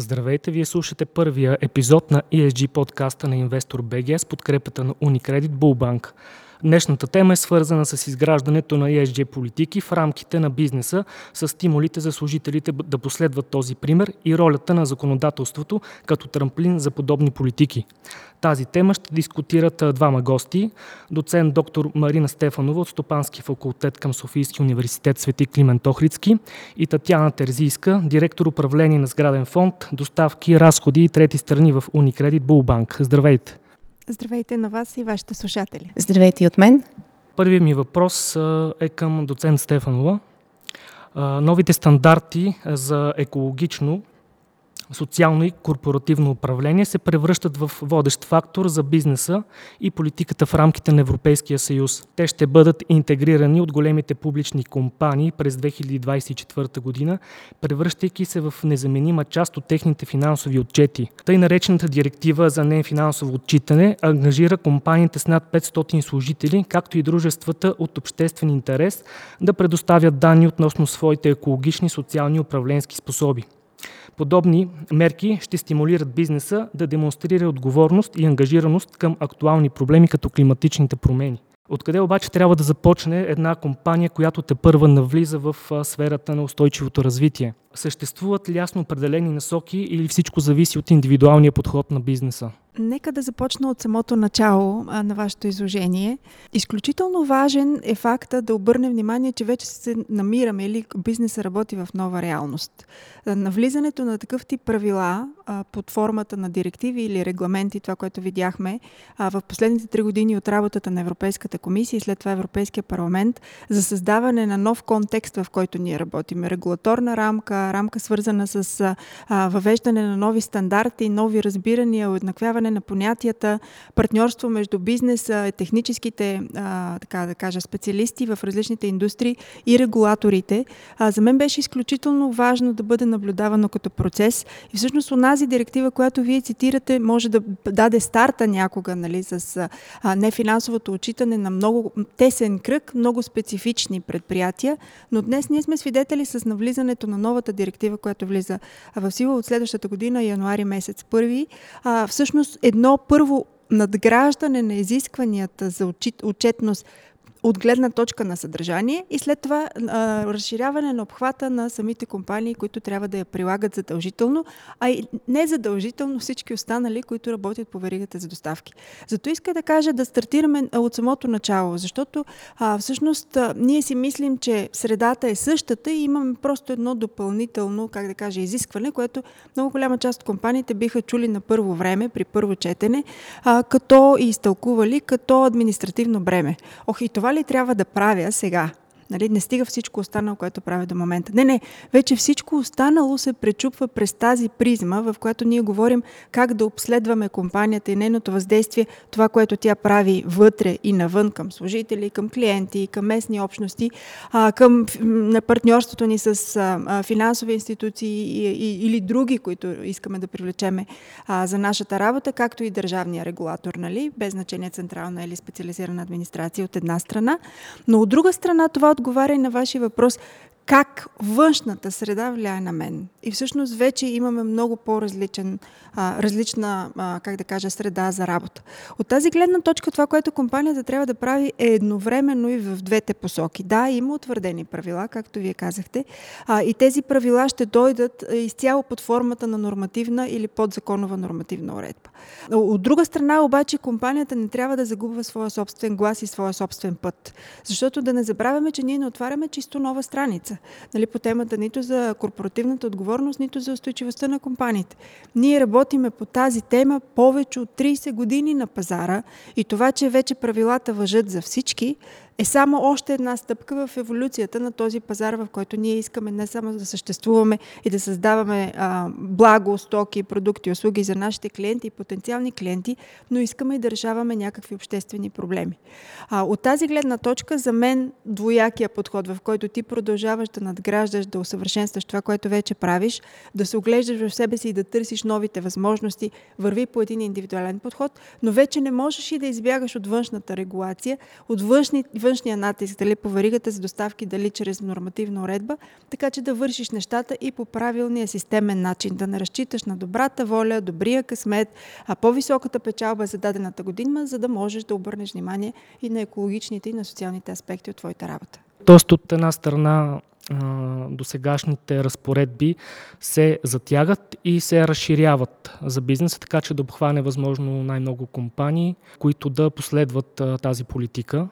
Здравейте, вие слушате първия епизод на ESG подкаста на Инвестор БГ с подкрепата на Unicredit Bullbank. Днешната тема е свързана с изграждането на ESG политики в рамките на бизнеса, с стимулите за служителите да последват този пример и ролята на законодателството като трамплин за подобни политики. Тази тема ще дискутират двама гости. Доцент доктор Марина Стефанова от Стопански факултет към Софийски университет Свети Климент Охридски и Татьяна Терзийска, директор управление на сграден фонд, доставки, разходи и трети страни в Unicredit Bullbank. Здравейте! Здравейте на вас и вашите слушатели. Здравейте и от мен. Първият ми въпрос е към доцент Стефанова. Новите стандарти за екологично социално и корпоративно управление се превръщат в водещ фактор за бизнеса и политиката в рамките на Европейския съюз. Те ще бъдат интегрирани от големите публични компании през 2024 година, превръщайки се в незаменима част от техните финансови отчети. Тъй наречената директива за нефинансово отчитане ангажира компаниите с над 500 служители, както и дружествата от обществен интерес да предоставят данни относно своите екологични, социални и управленски способи. Подобни мерки ще стимулират бизнеса да демонстрира отговорност и ангажираност към актуални проблеми като климатичните промени. Откъде обаче трябва да започне една компания, която те първа навлиза в сферата на устойчивото развитие? Съществуват ли ясно определени насоки или всичко зависи от индивидуалния подход на бизнеса? Нека да започна от самото начало на вашето изложение. Изключително важен е факта да обърнем внимание, че вече се намираме или бизнеса работи в нова реалност. Навлизането на такъв тип правила а, под формата на директиви или регламенти, това, което видяхме а, в последните три години от работата на Европейската комисия и след това Европейския парламент за създаване на нов контекст, в който ние работим. Регулаторна рамка, рамка свързана с а, въвеждане на нови стандарти, нови разбирания, уеднаквяване на понятията, партньорство между бизнеса, техническите, а, така да кажа, специалисти в различните индустрии и регулаторите. А, за мен беше изключително важно да бъде наблюдавано като процес и всъщност онази директива, която вие цитирате, може да даде старта някога нали, с а, нефинансовото отчитане на много тесен кръг, много специфични предприятия, но днес ние сме свидетели с навлизането на новата директива, която влиза в сила от следващата година, януари месец първи. А, всъщност едно първо надграждане на изискванията за отчетност от гледна точка на съдържание и след това а, разширяване на обхвата на самите компании, които трябва да я прилагат задължително, а и не задължително всички останали, които работят по веригата за доставки. Зато иска да кажа да стартираме от самото начало, защото а, всъщност а, ние си мислим, че средата е същата и имаме просто едно допълнително, как да кажа, изискване, което много голяма част от компаниите биха чули на първо време, при първо четене, а, като и изтълкували като административно бреме. Ох, и това ли трябва да правя сега? Нали, не стига всичко останало, което прави до момента. Не, не, вече всичко останало се пречупва през тази призма, в която ние говорим как да обследваме компанията и нейното въздействие, това, което тя прави вътре и навън към служители, към клиенти, към местни общности, а, към на партньорството ни с а, финансови институции и, и, или други, които искаме да привлечеме а, за нашата работа, както и държавния регулатор, нали, без значение централна или специализирана администрация от една страна. Но от друга страна това отговаря на вашия въпрос как външната среда влияе на мен. И всъщност вече имаме много по-различен, а, различна, а, как да кажа, среда за работа. От тази гледна точка това, което компанията трябва да прави е едновременно и в двете посоки. Да, има утвърдени правила, както вие казахте, а, и тези правила ще дойдат изцяло под формата на нормативна или подзаконова нормативна уредба. От друга страна обаче компанията не трябва да загубва своя собствен глас и своя собствен път. Защото да не забравяме, че ние не отваряме чисто нова страница нали, по темата нито за корпоративната отговорност, нито за устойчивостта на компаниите. Ние работиме по тази тема повече от 30 години на пазара и това, че вече правилата въжат за всички, е само още една стъпка в еволюцията на този пазар, в който ние искаме не само да съществуваме и да създаваме а, благо, стоки, продукти, услуги за нашите клиенти и потенциални клиенти, но искаме и да решаваме някакви обществени проблеми. А, от тази гледна точка, за мен двоякия подход, в който ти продължаваш да надграждаш, да усъвършенстваш това, което вече правиш, да се оглеждаш в себе си и да търсиш новите възможности, върви по един индивидуален подход, но вече не можеш и да избягаш от външната регулация, от външни, външния натиск, дали по веригата за доставки, дали чрез нормативна уредба, така че да вършиш нещата и по правилния системен начин, да не разчиташ на добрата воля, добрия късмет, а по-високата печалба за дадената година, за да можеш да обърнеш внимание и на екологичните и на социалните аспекти от твоята работа. Тоест от една страна до сегашните разпоредби се затягат и се разширяват за бизнеса, така че да обхване възможно най-много компании, които да последват тази политика.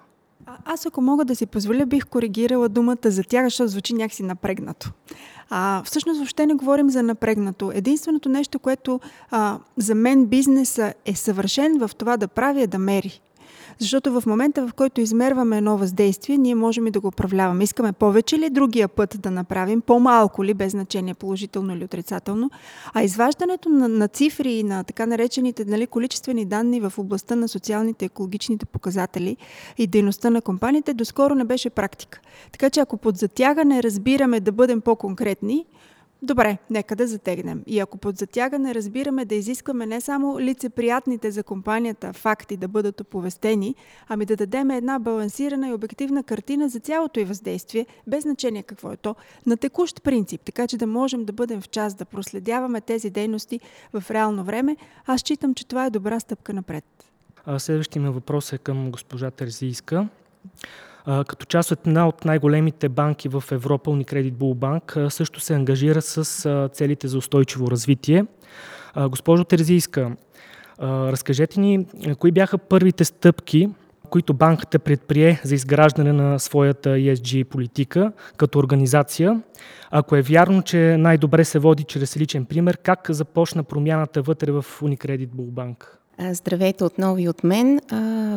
А, аз ако мога да си позволя, бих коригирала думата затяга, защото звучи някакси напрегнато. А, всъщност въобще не говорим за напрегнато. Единственото нещо, което а, за мен бизнеса е съвършен в това да прави е да мери. Защото в момента, в който измерваме едно въздействие, ние можем и да го управляваме. Искаме повече ли другия път да направим, по-малко ли, без значение положително или отрицателно. А изваждането на, на цифри и на така наречените нали, количествени данни в областта на социалните и екологичните показатели и дейността на компаниите доскоро не беше практика. Така че ако под затягане разбираме да бъдем по-конкретни, Добре, нека да затегнем. И ако под затягане разбираме да изискваме не само лицеприятните за компанията факти да бъдат оповестени, ами да дадем една балансирана и обективна картина за цялото и въздействие, без значение какво е то, на текущ принцип, така че да можем да бъдем в час, да проследяваме тези дейности в реално време, аз считам, че това е добра стъпка напред. Следващия ми въпрос е към госпожа Терзийска. Като част от една от най-големите банки в Европа, Unicredit Bull също се ангажира с целите за устойчиво развитие. Госпожо Терзийска, разкажете ни кои бяха първите стъпки, които банката предприе за изграждане на своята ESG политика като организация. Ако е вярно, че най-добре се води чрез личен пример, как започна промяната вътре в Unicredit Bull Bank? Здравейте отново и от мен.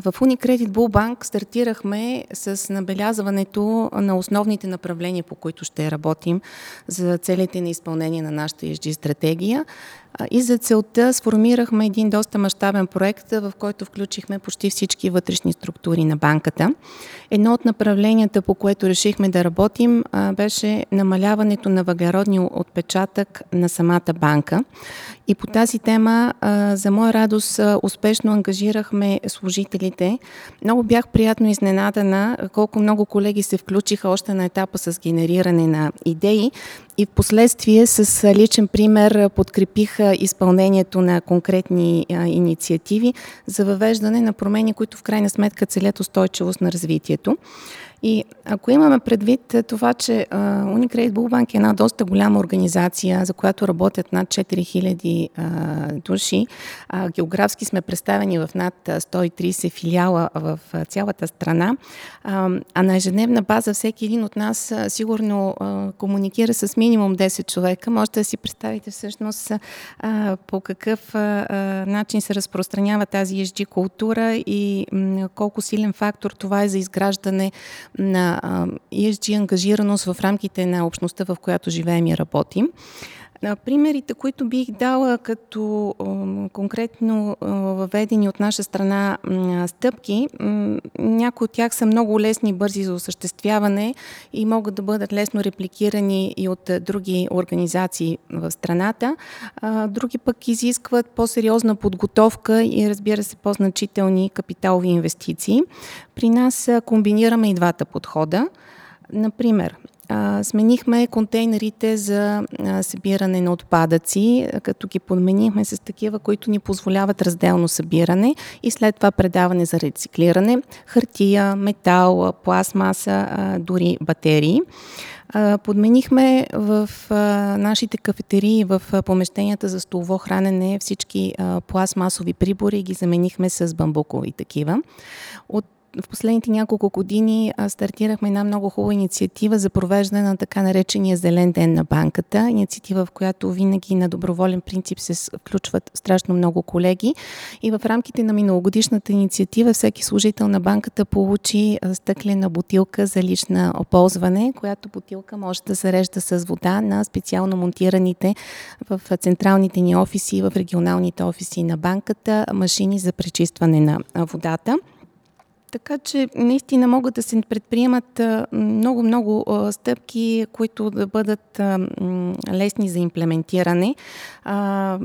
В Unicredit Bull Bank стартирахме с набелязването на основните направления, по които ще работим за целите на изпълнение на нашата ESG стратегия. И за целта сформирахме един доста мащабен проект, в който включихме почти всички вътрешни структури на банката. Едно от направленията, по което решихме да работим, беше намаляването на въглеродния отпечатък на самата банка. И по тази тема, за моя радост, успешно ангажирахме служителите. Много бях приятно изненадана колко много колеги се включиха още на етапа с генериране на идеи и в последствие с личен пример подкрепиха изпълнението на конкретни инициативи за въвеждане на промени, които в крайна сметка целят устойчивост на развитието. И ако имаме предвид това, че Unicredit Bullbank е една доста голяма организация, за която работят над 4000 а, души, географски сме представени в над 130 филиала в цялата страна, а, на ежедневна база всеки един от нас сигурно комуникира с минимум 10 човека. Можете да си представите всъщност по какъв начин се разпространява тази ESG култура и колко силен фактор това е за изграждане на ESG ангажираност в рамките на общността, в която живеем и работим. Примерите, които бих дала като конкретно въведени от наша страна стъпки, някои от тях са много лесни и бързи за осъществяване и могат да бъдат лесно репликирани и от други организации в страната. Други пък изискват по-сериозна подготовка и разбира се по-значителни капиталови инвестиции. При нас комбинираме и двата подхода. Например, а, сменихме контейнерите за а, събиране на отпадъци, като ги подменихме с такива, които ни позволяват разделно събиране и след това предаване за рециклиране. Хартия, метал, пластмаса, а, дори батерии. Подменихме в нашите кафетерии, в помещенията за столово хранене всички пластмасови прибори и ги заменихме с бамбукови такива. От в последните няколко години стартирахме една много хубава инициатива за провеждане на така наречения Зелен ден на банката. Инициатива, в която винаги на доброволен принцип се включват страшно много колеги. И в рамките на миналогодишната инициатива всеки служител на банката получи стъклена бутилка за лична оползване, която бутилка може да зарежда с вода на специално монтираните в централните ни офиси и в регионалните офиси на банката машини за пречистване на водата. Така че наистина могат да се предприемат много-много стъпки, които да бъдат лесни за имплементиране. В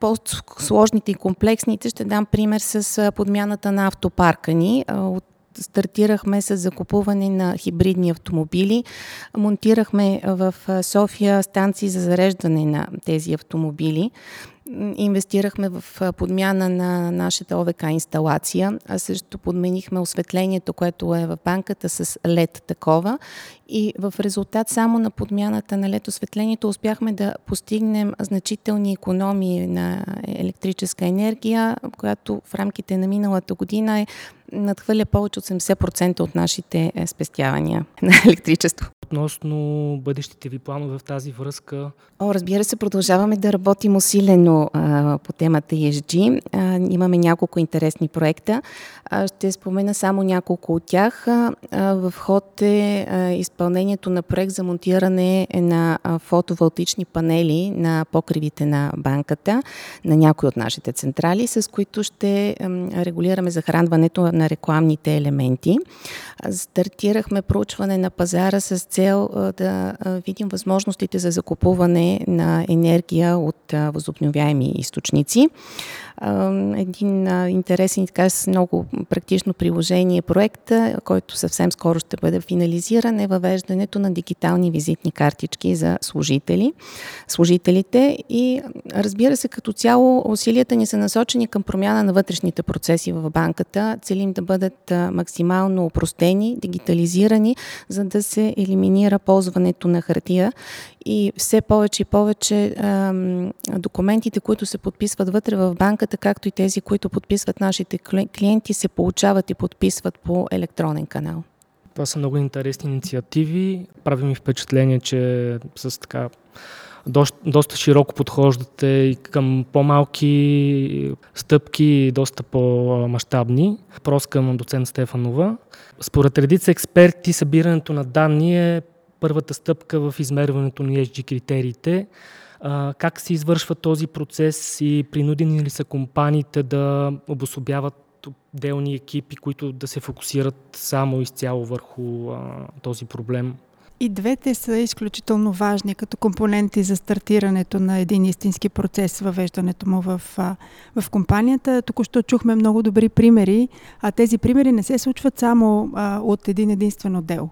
по-сложните и комплексните ще дам пример с подмяната на автопарка ни. Стартирахме с закупуване на хибридни автомобили. Монтирахме в София станции за зареждане на тези автомобили. Инвестирахме в подмяна на нашата ОВК инсталация, а също подменихме осветлението, което е в банката с LED такова и в резултат само на подмяната на LED осветлението успяхме да постигнем значителни економии на електрическа енергия, която в рамките на миналата година е надхвърля повече от 80% от нашите е, спестявания на електричество. Относно бъдещите ви планове в тази връзка? О, разбира се, продължаваме да работим усилено а, по темата ESG. А, имаме няколко интересни проекта. А, ще спомена само няколко от тях. А, в ход е а, изпълнението на проект за монтиране на а, фотоволтични панели на покривите на банката, на някои от нашите централи, с които ще а, регулираме захранването на рекламните елементи. Стартирахме проучване на пазара с цел да видим възможностите за закупуване на енергия от възобновяеми източници един интересен и така с много практично приложение проект, който съвсем скоро ще бъде финализиран е въвеждането на дигитални визитни картички за служители, служителите и разбира се като цяло усилията ни са насочени към промяна на вътрешните процеси в банката. Целим да бъдат максимално упростени, дигитализирани, за да се елиминира ползването на хартия и все повече и повече документите, които се подписват вътре в банката, както и тези, които подписват нашите клиенти, се получават и подписват по електронен канал. Това са много интересни инициативи. Прави ми впечатление, че с така доста, доста широко подхождате и към по-малки стъпки, доста по-масштабни. Въпрос към доцент Стефанова. Според редица експерти, събирането на данни е първата стъпка в измерването на ESG критериите. Как се извършва този процес и принудени ли са компаниите да обособяват отделни екипи, които да се фокусират само изцяло върху а, този проблем? И двете са изключително важни като компоненти за стартирането на един истински процес, въвеждането му в, в компанията. Току-що чухме много добри примери, а тези примери не се случват само а, от един единствен отдел.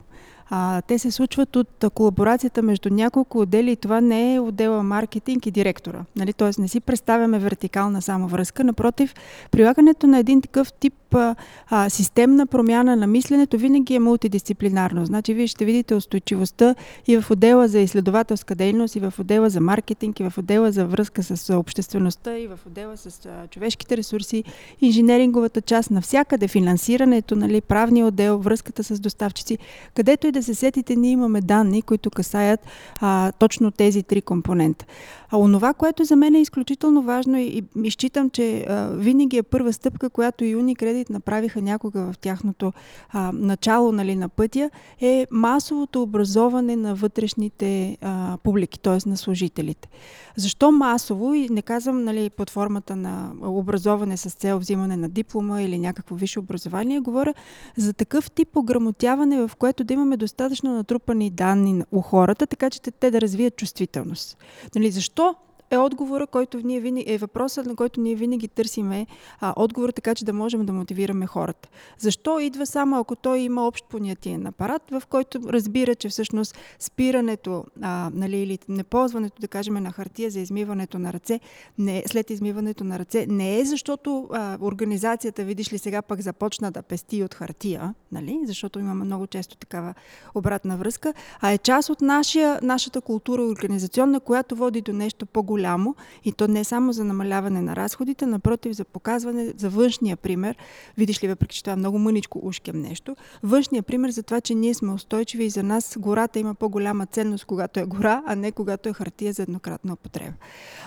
А, те се случват от колаборацията между няколко отдели и това не е отдела маркетинг и директора. Нали? Тоест не си представяме вертикална само връзка. Напротив, прилагането на един такъв тип а, системна промяна на мисленето винаги е мултидисциплинарно. Значи вие ще видите устойчивостта и в отдела за изследователска дейност, и в отдела за маркетинг, и в отдела за връзка с обществеността, и в отдела с а, човешките ресурси, инженеринговата част, навсякъде финансирането, нали, правния отдел, връзката с доставчици, където и да се сетите, ние имаме данни, които касаят а, точно тези три компонента. А онова, което за мен е изключително важно и, и считам, че а, винаги е първа стъпка, която и Unicredit направиха някога в тяхното а, начало нали, на пътя, е масовото образоване на вътрешните а, публики, т.е. на служителите. Защо масово? И не казвам нали, под формата на образоване с цел взимане на диплома или някакво висше образование, говоря за такъв тип ограмотяване, в което да имаме достатъчно натрупани данни у хората, така че те да развият чувствителност. Нали, защо е отговора, който ние винаги, е въпросът, на който ние винаги търсиме а, отговор, така че да можем да мотивираме хората. Защо идва само ако той има общ понятиен апарат, в който разбира, че всъщност спирането а, нали, или неползването, да кажем, на хартия за измиването на ръце, не, след измиването на ръце, не е защото а, организацията, видиш ли, сега пък започна да пести от хартия, нали, защото имаме много често такава обратна връзка, а е част от нашия, нашата култура организационна, която води до нещо по-голямо голямо и то не само за намаляване на разходите, напротив за показване за външния пример. Видиш ли, въпреки че това е много мъничко ушкем нещо, външния пример за това, че ние сме устойчиви и за нас гората има по-голяма ценност, когато е гора, а не когато е хартия за еднократна употреба.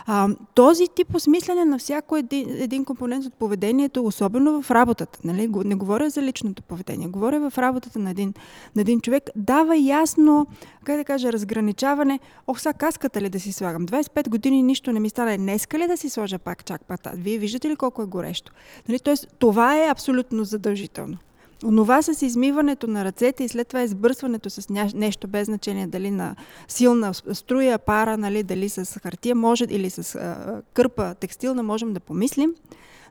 А, този тип осмислене на всяко един, един компонент от поведението, особено в работата, нали? не говоря за личното поведение, говоря в работата на един, на един човек, дава ясно, как да кажа, разграничаване. Ох, сега каската ли да си слагам? 25 години нищо не ми стане. Днеска ли да си сложа пак чак пата? Вие виждате ли колко е горещо? Нали? Тоест, това е абсолютно задължително. Онова с измиването на ръцете и след това избърсването с нещо без значение дали на силна струя, пара, нали, дали с хартия може или с а, кърпа текстилна можем да помислим.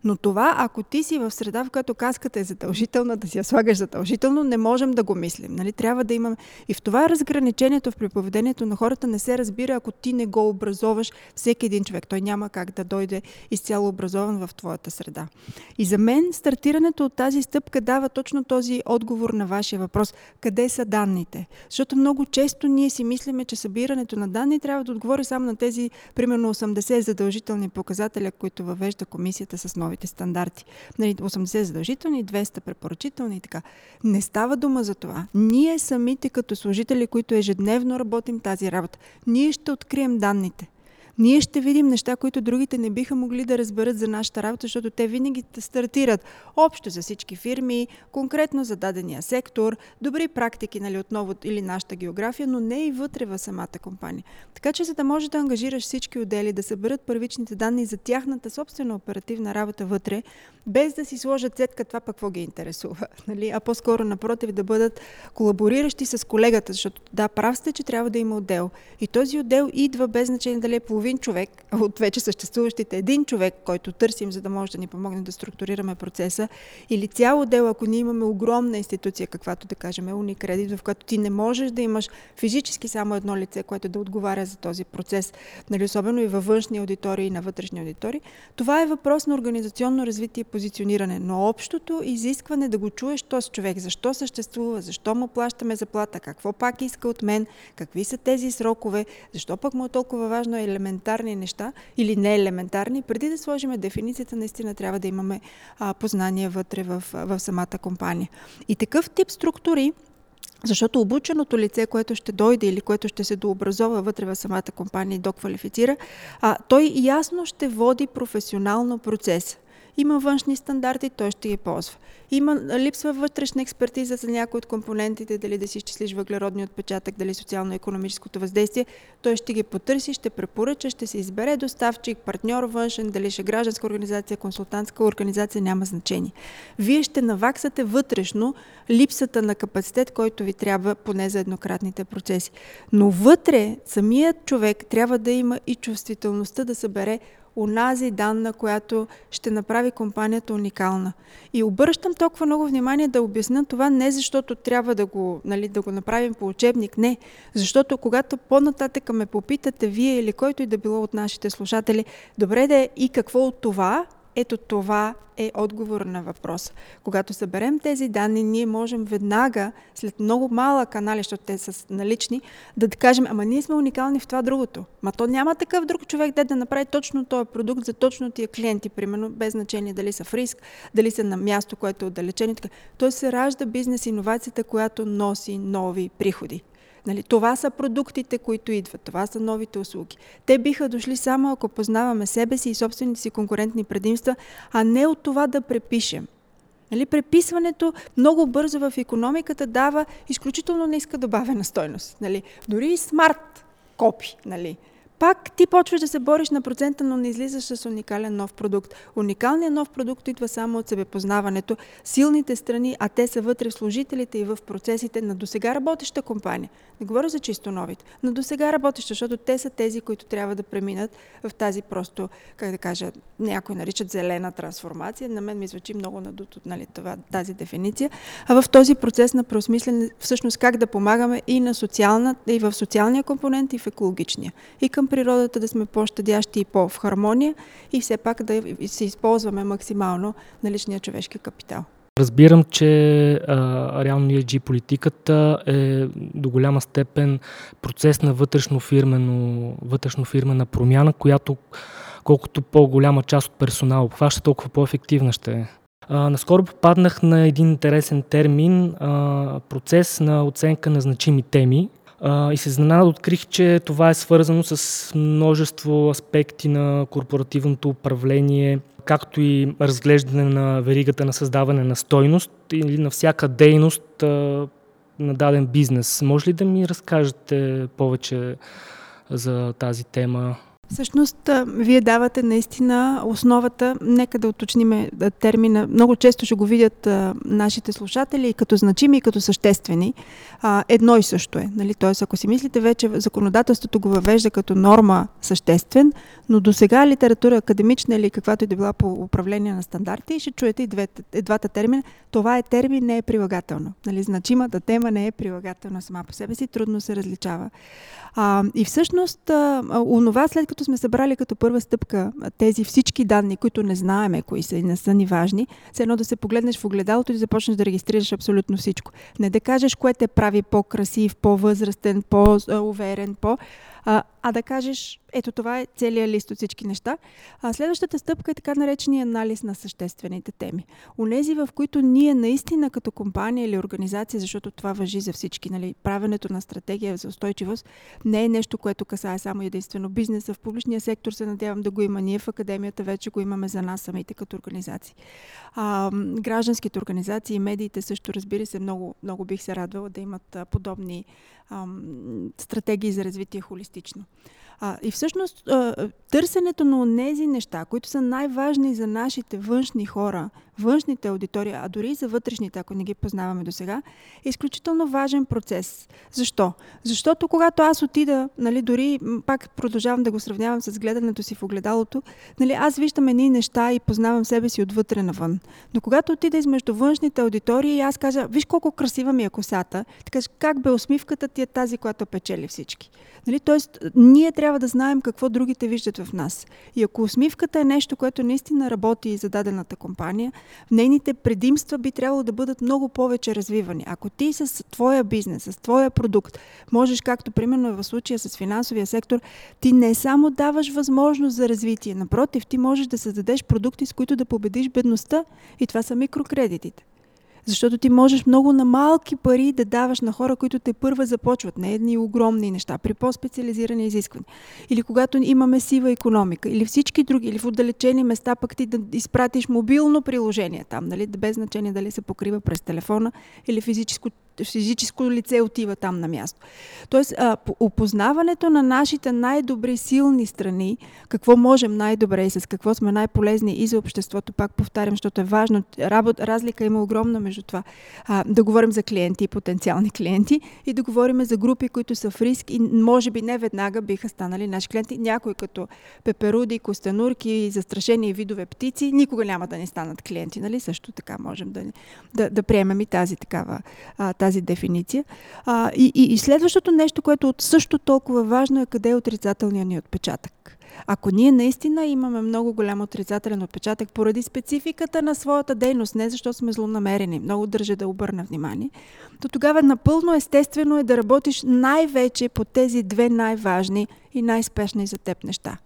Но това, ако ти си в среда, в която каската е задължителна, да си я слагаш задължително, не можем да го мислим. Нали? Трябва да имаме. И в това разграничението в приповедението на хората не се разбира, ако ти не го образоваш всеки един човек. Той няма как да дойде изцяло образован в твоята среда. И за мен стартирането от тази стъпка дава точно този отговор на вашия въпрос. Къде са данните? Защото много често ние си мислиме, че събирането на данни трябва да отговори само на тези примерно 80 задължителни показателя, които въвежда комисията с новите стандарти. Нали, 80 задължителни, 200 препоръчителни и така. Не става дума за това. Ние самите като служители, които ежедневно работим тази работа, ние ще открием данните ние ще видим неща, които другите не биха могли да разберат за нашата работа, защото те винаги стартират общо за всички фирми, конкретно за дадения сектор, добри практики, нали, отново или нашата география, но не и вътре в самата компания. Така че, за да можеш да ангажираш всички отдели, да съберат първичните данни за тяхната собствена оперативна работа вътре, без да си сложат цетка това пък какво ги интересува, нали? а по-скоро напротив да бъдат колабориращи с колегата, защото да, прав сте, че трябва да има отдел. И този отдел идва без значение дали е половин човек от вече съществуващите един човек, който търсим, за да може да ни помогне да структурираме процеса, или цял отдел, ако ние имаме огромна институция, каквато да кажем е Уникредит, в която ти не можеш да имаш физически само едно лице, което да отговаря за този процес, нали, особено и във външни аудитории и на вътрешни аудитории, това е въпрос на организационно развитие позициониране, но общото изискване да го чуеш този човек, защо съществува, защо му плащаме заплата, какво пак иска от мен, какви са тези срокове, защо пък му е толкова важно елементарни неща или не елементарни, преди да сложим дефиницията, наистина трябва да имаме а, познание вътре в, в самата компания. И такъв тип структури, защото обученото лице, което ще дойде или което ще се дообразова вътре в самата компания и доквалифицира, а, той ясно ще води професионално процес. Има външни стандарти, той ще ги ползва. Има липсва вътрешна експертиза за някои от компонентите, дали да си изчислиш въглеродния отпечатък, дали социално-економическото въздействие. Той ще ги потърси, ще препоръча, ще се избере доставчик, партньор външен, дали ще е гражданска организация, консултантска организация, няма значение. Вие ще наваксате вътрешно липсата на капацитет, който ви трябва поне за еднократните процеси. Но вътре самият човек трябва да има и чувствителността да събере онази данна, която ще направи компанията уникална. И обръщам толкова много внимание да обясня това не защото трябва да го, нали, да го направим по учебник, не. Защото когато по-нататък ме попитате вие или който и да било от нашите слушатели, добре да е и какво от това, ето това е отговор на въпрос. Когато съберем тези данни, ние можем веднага, след много малък канали, защото те са налични, да кажем, ама ние сме уникални в това другото. Ма то няма такъв друг човек, да да направи точно този продукт за точно тия клиенти, примерно, без значение дали са в риск, дали са на място, което е отдалечено. Той се ражда бизнес иновацията, която носи нови приходи. Нали, това са продуктите, които идват, това са новите услуги. Те биха дошли само ако познаваме себе си и собствените си конкурентни предимства, а не от това да препишем. Нали, преписването много бързо в економиката дава изключително ниска добавена стойност. Нали. Дори и смарт копи. Нали пак ти почваш да се бориш на процента, но не излизаш с уникален нов продукт. Уникалният нов продукт идва само от себепознаването, силните страни, а те са вътре в служителите и в процесите на досега работеща компания. Не говоря за чисто новите, но досега работеща, защото те са тези, които трябва да преминат в тази просто, как да кажа, някои наричат зелена трансформация. На мен ми звучи много надут от нали, това, тази дефиниция. А в този процес на преосмислене, всъщност как да помагаме и на социална, и в социалния компонент, и в екологичния. И към природата, да сме по-щадящи и по-в хармония и все пак да се използваме максимално на личния човешки капитал. Разбирам, че а, реално ESG политиката е до голяма степен процес на вътрешно фирмена промяна, която колкото по-голяма част от персонал обхваща, толкова по-ефективна ще е. А, наскоро попаднах на един интересен термин а, процес на оценка на значими теми, и се изненада открих, че това е свързано с множество аспекти на корпоративното управление, както и разглеждане на веригата на създаване на стойност или на всяка дейност на даден бизнес. Може ли да ми разкажете повече за тази тема? Всъщност, вие давате наистина основата, нека да уточним термина, много често ще го видят а, нашите слушатели и като значими, и като съществени. А, едно и също е. Нали? Тоест, ако си мислите вече, законодателството го въвежда като норма съществен, но до сега литература академична или каквато и да била по управление на стандарти, ще чуете и, двете, двата термина. Това е термин, не е прилагателно. Нали? Значимата тема не е прилагателна сама по себе си, трудно се различава. А, и всъщност, а, онова, след като сме събрали като първа стъпка тези всички данни, които не знаеме, кои са и не са ни важни, все едно да се погледнеш в огледалото и да започнеш да регистрираш абсолютно всичко. Не да кажеш кое те прави по-красив, по-възрастен, по-уверен, по... А, а да кажеш, ето това е целият лист от всички неща. А следващата стъпка е така наречения анализ на съществените теми. Унези, в които ние наистина като компания или организация, защото това въжи за всички, нали, правенето на стратегия за устойчивост не е нещо, което касае само единствено бизнеса. В публичния сектор се надявам да го има. Ние в академията вече го имаме за нас самите като организации. А, гражданските организации и медиите също, разбира се, много, много бих се радвала да имат подобни а, стратегии за развитие холистично. А, и всъщност а, търсенето на тези неща, които са най-важни за нашите външни хора, външните аудитории, а дори и за вътрешните, ако не ги познаваме до сега, е изключително важен процес. Защо? Защото когато аз отида, нали, дори пак продължавам да го сравнявам с гледането си в огледалото, нали, аз виждам едни неща и познавам себе си отвътре навън. Но когато отида измежду външните аудитории, аз кажа, виж колко красива ми е косата, така как бе усмивката ти е тази, която печели всички. Нали? Тоест, ние трябва да знаем какво другите виждат в нас. И ако усмивката е нещо, което наистина работи за дадената компания, нейните предимства би трябвало да бъдат много повече развивани. Ако ти с твоя бизнес, с твоя продукт, можеш, както примерно в случая с финансовия сектор, ти не само даваш възможност за развитие, напротив, ти можеш да създадеш продукти, с които да победиш бедността и това са микрокредитите. Защото ти можеш много на малки пари да даваш на хора, които те първа започват, не едни огромни неща, при по-специализирани изисквания. Или когато имаме сива економика, или всички други, или в отдалечени места пък ти да изпратиш мобилно приложение там, нали, без значение дали се покрива през телефона или физическо физическо лице отива там на място. Тоест, а, опознаването на нашите най-добри силни страни, какво можем най-добре и с какво сме най-полезни и за обществото, пак повтарям, защото е важно, работ, разлика има огромна между това. А, да говорим за клиенти и потенциални клиенти и да говорим за групи, които са в риск и може би не веднага биха станали наши клиенти. Някои като пеперуди, костенурки, застрашени видове птици, никога няма да ни станат клиенти. Нали? Също така можем да, да, да приемем и тази такава тази дефиниция. А, и, и, и следващото нещо, което също толкова важно е къде е отрицателният ни отпечатък. Ако ние наистина имаме много голям отрицателен отпечатък поради спецификата на своята дейност, не защото сме злонамерени, много държа да обърна внимание, то тогава напълно естествено е да работиш най-вече по тези две най-важни и най-спешни за теб неща.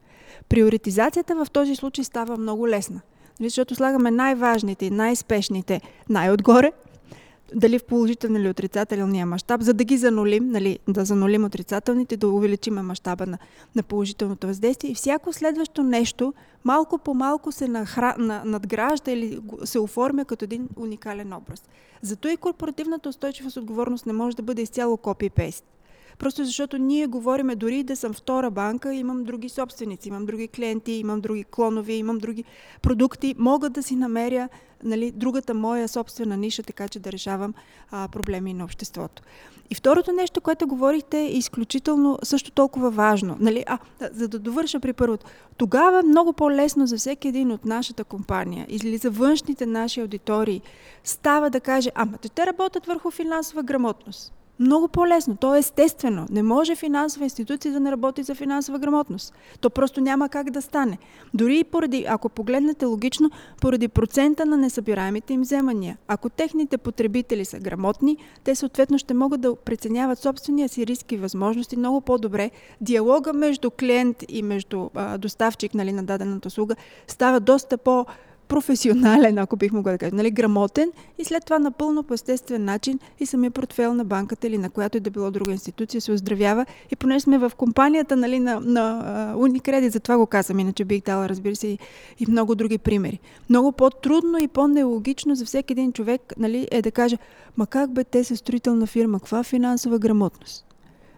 Приоритизацията в този случай става много лесна, нали, защото слагаме най-важните и най-спешните най-отгоре, дали в положителен или отрицателния мащаб, за да ги занулим, нали, да занулим отрицателните, да увеличим мащаба на, на положителното въздействие. И всяко следващо нещо малко по малко се нахра... на, надгражда или се оформя като един уникален образ. Зато и корпоративната устойчивост отговорност не може да бъде изцяло копи-пейст. Просто защото ние говориме дори да съм втора банка, имам други собственици, имам други клиенти, имам други клонови, имам други продукти, мога да си намеря нали, другата моя собствена ниша, така че да решавам а, проблеми на обществото. И второто нещо, което говорихте, е изключително също толкова важно. Нали? А, за да довърша при първото. Тогава много по-лесно за всеки един от нашата компания или за външните наши аудитории става да каже, ама те работят върху финансова грамотност. Много по-лесно. То е естествено. Не може финансова институция да не работи за финансова грамотност. То просто няма как да стане. Дори и поради, ако погледнете логично, поради процента на несъбираемите им вземания. Ако техните потребители са грамотни, те съответно ще могат да преценяват собствения си риск и възможности много по-добре. Диалога между клиент и между а, доставчик нали, на дадената услуга става доста по- професионален, ако бих могла да кажа, нали, грамотен и след това напълно по естествен начин и самия портфел на банката или на която и да било друга институция се оздравява. И понеже сме в компанията нали, на, на Unicredit, затова го казвам, иначе бих дала, разбира се, и, и много други примери. Много по-трудно и по-нелогично за всеки един човек нали, е да каже, ма как бе те са строителна фирма, каква финансова грамотност?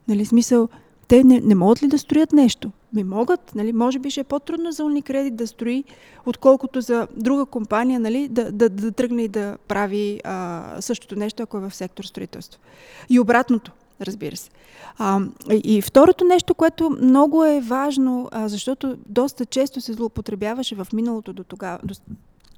Нали, смисъл, те не, не могат ли да строят нещо? Ми могат, нали? може би ще е по-трудно за Unicredit да строи, отколкото за друга компания нали? да, да, да тръгне и да прави а, същото нещо, ако е в сектор строителство. И обратното, разбира се. А, и второто нещо, което много е важно, а, защото доста често се злоупотребяваше в миналото до тогава, до,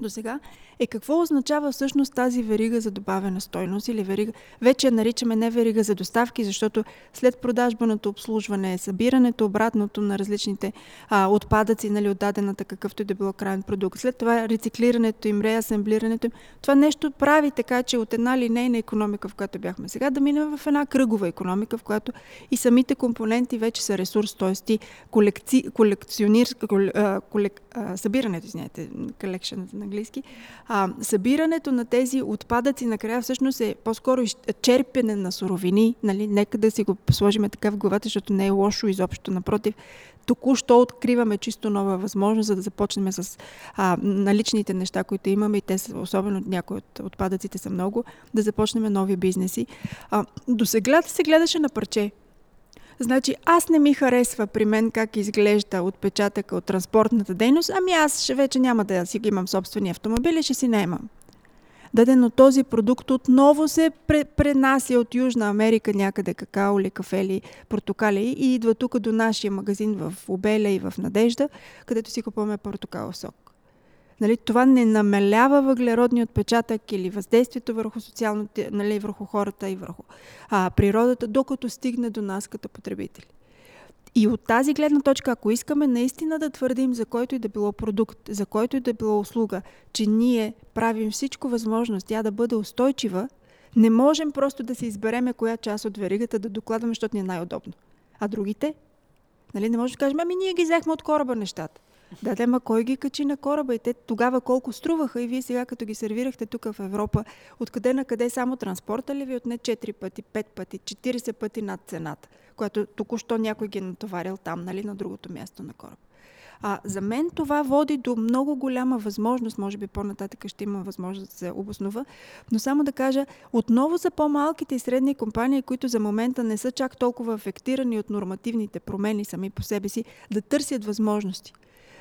до сега, е какво означава всъщност тази верига за добавена стойност или верига. Вече я наричаме не верига за доставки, защото след продажбаното обслужване, събирането обратното на различните а, отпадъци нали, от дадената какъвто и да било крайен продукт, след това рециклирането им, реасемблирането им, това нещо прави така, че от една линейна економика, в която бяхме сега, да минем в една кръгова економика, в която и самите компоненти вече са ресурс, т.е. колекци, колекционир, колек, събирането, извинете, collection на английски, а, събирането на тези отпадъци накрая всъщност е по-скоро черпене на суровини. Нали? Нека да си го сложим така в главата, защото не е лошо изобщо. Напротив, току-що откриваме чисто нова възможност, за да започнем с а, наличните неща, които имаме и те са, особено някои от отпадъците са много, да започнем нови бизнеси. А, до сега се гледаше на парче. Значи аз не ми харесва при мен как изглежда отпечатъка от транспортната дейност, ами аз ще вече няма да си имам собствени автомобили, ще си наемам. Дадено този продукт отново се пренася от Южна Америка някъде какао или кафе или портокали и идва тук до нашия магазин в Обеля и в Надежда, където си купуваме портокалов сок. Нали, това не намалява въглеродния отпечатък или въздействието върху социалните, нали, върху хората и върху а, природата, докато стигне до нас като потребители. И от тази гледна точка, ако искаме наистина да твърдим за който и да било продукт, за който и да било услуга, че ние правим всичко възможно тя да бъде устойчива, не можем просто да се избереме коя част от веригата да докладваме, защото ни е най-удобно. А другите? Нали, не можем да кажем, ами ние ги взехме от кораба нещата. Да, да, ма кой ги качи на кораба и те тогава колко струваха и вие сега като ги сервирахте тук в Европа, откъде на къде само транспорта ли ви отне 4 пъти, 5 пъти, 40 пъти над цената, която току-що някой ги е натоварил там, нали, на другото място на кораб. А, за мен това води до много голяма възможност, може би по-нататък ще има възможност да се обоснова, но само да кажа, отново за по-малките и средни компании, които за момента не са чак толкова афектирани от нормативните промени сами по себе си, да търсят възможности.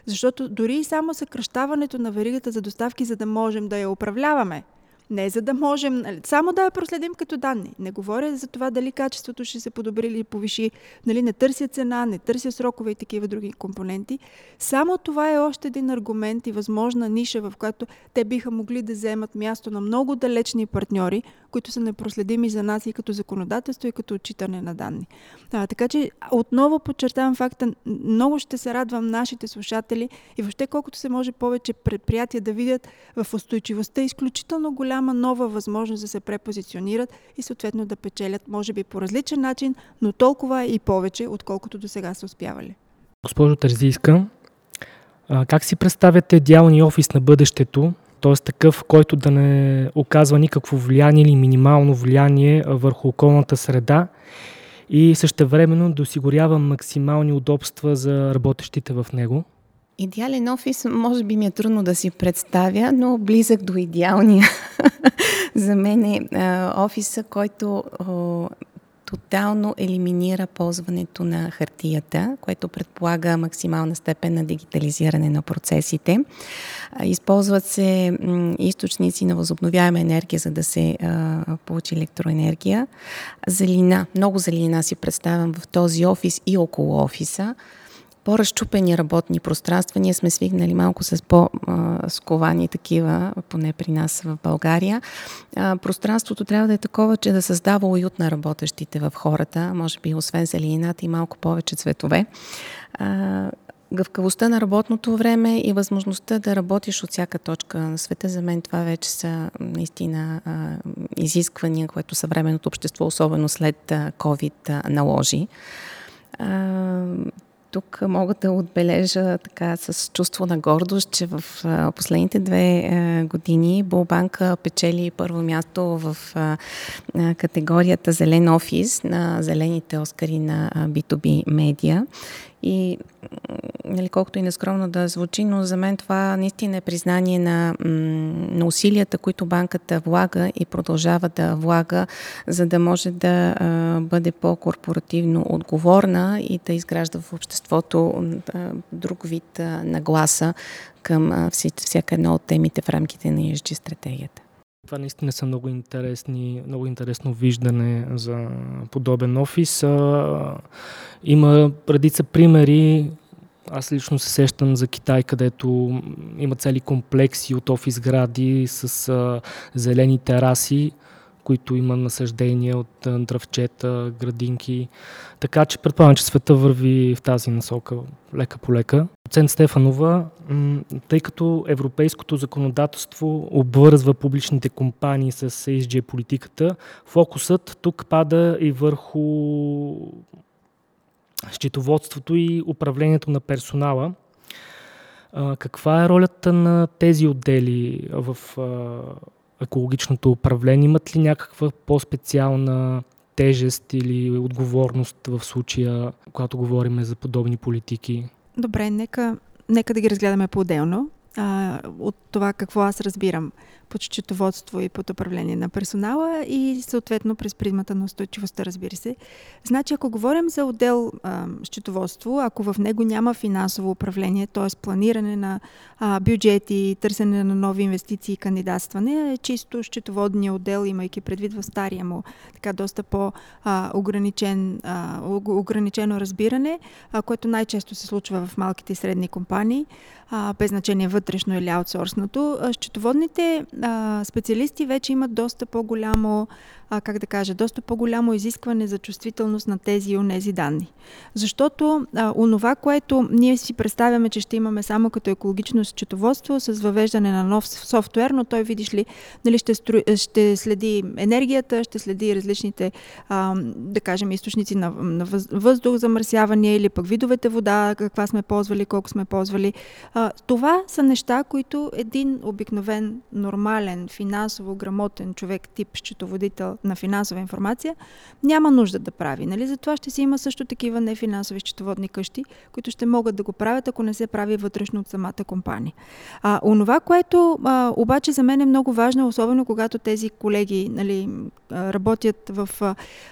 Защото дори и само съкръщаването на веригата за доставки, за да можем да я управляваме – не за да можем, нали, само да я проследим като данни. Не говоря за това дали качеството ще се подобри или повиши. Нали, не търся цена, не търся срокове и такива други компоненти. Само това е още един аргумент и възможна ниша, в която те биха могли да вземат място на много далечни партньори, които са непроследими за нас и като законодателство, и като отчитане на данни. А, така че отново подчертавам факта, много ще се радвам нашите слушатели и въобще колкото се може повече предприятия да видят в устойчивостта изключително голяма нова възможност да се препозиционират и съответно да печелят, може би по различен начин, но толкова и повече, отколкото до сега са успявали. Госпожо Терзийска, как си представяте идеалния офис на бъдещето? т.е. такъв, който да не оказва никакво влияние или минимално влияние върху околната среда и същевременно да осигурява максимални удобства за работещите в него? Идеален офис, може би ми е трудно да си представя, но близък до идеалния. за мен е офиса, който тотално елиминира ползването на хартията, което предполага максимална степен на дигитализиране на процесите. Използват се източници на възобновяема енергия, за да се получи електроенергия. Зелина, много зелина си представям в този офис и около офиса по-разчупени работни пространства. Ние сме свигнали малко с по-сковани такива, поне при нас в България. Пространството трябва да е такова, че да създава уют на работещите в хората, може би освен зеленината и малко повече цветове гъвкавостта на работното време и възможността да работиш от всяка точка на света, за мен това вече са наистина а, изисквания, което съвременното общество, особено след а, COVID, а, наложи. Тук мога да отбележа така с чувство на гордост, че в последните две години Булбанка печели първо място в категорията Зелен офис на зелените Оскари на B2B медиа. И нали, колкото и нескромно да звучи, но за мен това наистина е признание на, на усилията, които банката влага и продължава да влага, за да може да а, бъде по-корпоративно отговорна и да изгражда в обществото а, друг вид а, нагласа към а, всяка една от темите в рамките на ESG стратегията. Това наистина са много интересни, много интересно виждане за подобен офис. Има редица примери. Аз лично се сещам за Китай, където има цели комплекси от офис гради с зелени тераси, които има насъждения от дръвчета, градинки. Така че предполагам, че света върви в тази насока лека по лека. Доцент Стефанова, тъй като европейското законодателство обвързва публичните компании с ESG политиката, фокусът тук пада и върху счетоводството и управлението на персонала. Каква е ролята на тези отдели в екологичното управление? Имат ли някаква по-специална тежест или отговорност в случая, когато говорим за подобни политики? Добре, нека, нека да ги разгледаме по-отделно. От това какво аз разбирам под счетоводство и под управление на персонала и съответно през призмата на устойчивостта, разбира се. Значи, ако говорим за отдел а, счетоводство, ако в него няма финансово управление, т.е. планиране на а, бюджети, търсене на нови инвестиции и кандидатстване, е чисто счетоводния отдел, имайки предвид в стария му така доста по-ограничен, ограничено разбиране, а, което най-често се случва в малките и средни компании, а, без значение вътрешно или аутсорсното. Счетоводните специалисти вече имат доста по-голямо а, как да кажа, доста по-голямо изискване за чувствителност на тези и онези данни. Защото а, онова, което ние си представяме, че ще имаме само като екологично счетоводство с въвеждане на нов софтуер, но той, видиш ли, нали, ще, стру... ще следи енергията, ще следи различните, а, да кажем, източници на, на въздух, замърсяване или пък видовете вода, каква сме ползвали, колко сме ползвали. А, това са неща, които един обикновен, нормален, финансово грамотен човек, тип счетоводител, на финансова информация, няма нужда да прави. Нали? Затова ще си има също такива нефинансови счетоводни къщи, които ще могат да го правят, ако не се прави вътрешно от самата компания. А, онова, което а, обаче за мен е много важно, особено когато тези колеги нали, работят в,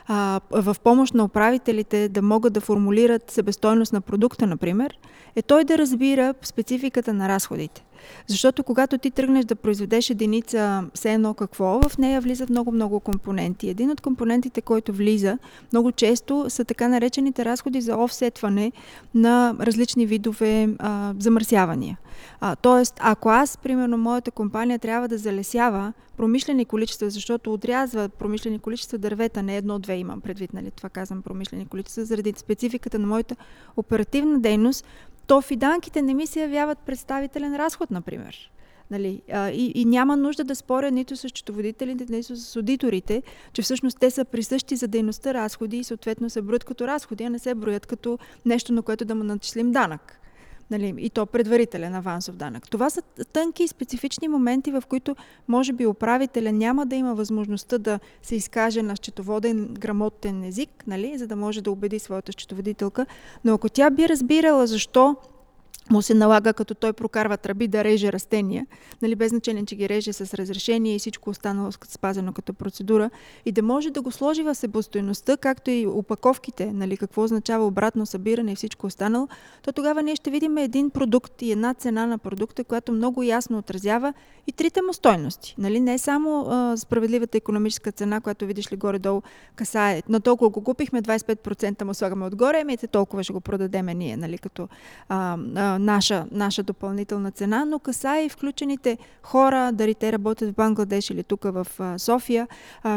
а, в помощ на управителите да могат да формулират себестойност на продукта, например, е той да разбира спецификата на разходите. Защото когато ти тръгнеш да произведеш единица все едно какво, в нея влизат много-много компоненти. Един от компонентите, който влиза много често са така наречените разходи за офсетване на различни видове а, замърсявания. А, тоест, ако аз, примерно, моята компания трябва да залесява промишлени количества, защото отрязва промишлени количества дървета, не едно-две имам предвид, нали, това казвам промишлени количества, заради спецификата на моята оперативна дейност, то фиданките не ми се явяват представителен разход, например. Нали, а, и, и няма нужда да споря нито с счетоводителите, нито с аудиторите, че всъщност те са присъщи за дейността разходи и съответно се броят като разходи, а не се броят като нещо, на което да му начислим данък нали, и то предварителен авансов данък. Това са тънки и специфични моменти, в които може би управителя няма да има възможността да се изкаже на счетоводен грамотен език, нали, за да може да убеди своята счетоводителка, но ако тя би разбирала защо му се налага, като той прокарва тръби, да реже растения, нали, без значение, че ги реже с разрешение и всичко останало спазено като процедура, и да може да го сложи в себестойността, както и опаковките, нали, какво означава обратно събиране и всичко останало, то тогава ние ще видим един продукт и една цена на продукта, която много ясно отразява и трите му стойности. Нали, не само а, справедливата економическа цена, която видиш ли горе-долу касае, на толкова го купихме, 25% му слагаме отгоре, ами толкова ще го продадеме ние, нали, като а, а, наша, наша допълнителна цена, но каса и включените хора, дали те работят в Бангладеш или тук в София,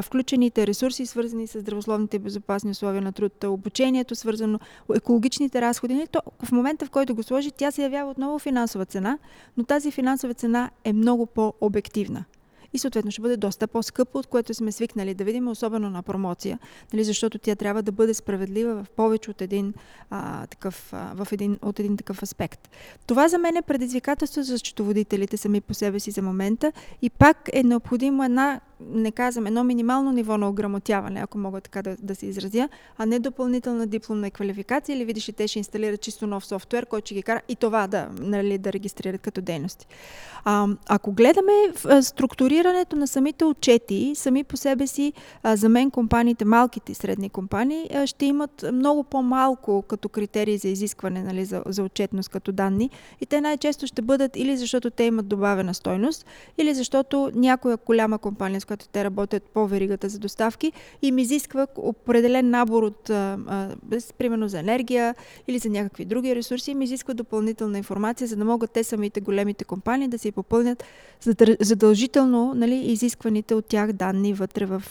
включените ресурси, свързани с здравословните и безопасни условия на труд, обучението, свързано, екологичните разходи. Нали, то в момента, в който го сложи, тя се явява отново финансова цена, но тази финансова цена е много по-обективна и съответно ще бъде доста по-скъпо, от което сме свикнали да видим, особено на промоция, нали, защото тя трябва да бъде справедлива в повече от един, а, такъв, а, в един, от един такъв аспект. Това за мен е предизвикателство за счетоводителите сами по себе си за момента и пак е необходимо една не казвам, едно минимално ниво на ограмотяване, ако мога така да, да се изразя, а не допълнителна дипломна квалификация или видиш, те ще инсталират чисто нов софтуер, който ще ги кара и това да, нали, да регистрират като дейности. А, ако гледаме в структурирането на самите отчети, сами по себе си, а, за мен компаниите, малките и средни компании, а, ще имат много по-малко като критерии за изискване нали, за, за отчетност като данни и те най-често ще бъдат или защото те имат добавена стойност, или защото някоя голяма компания, с която те работят по веригата за доставки, им изисква определен набор от, примерно за енергия или за някакви други ресурси, им изисква допълнителна информация, за да могат те самите големите компании да си попълнят задължително нали, изискваните от тях данни вътре в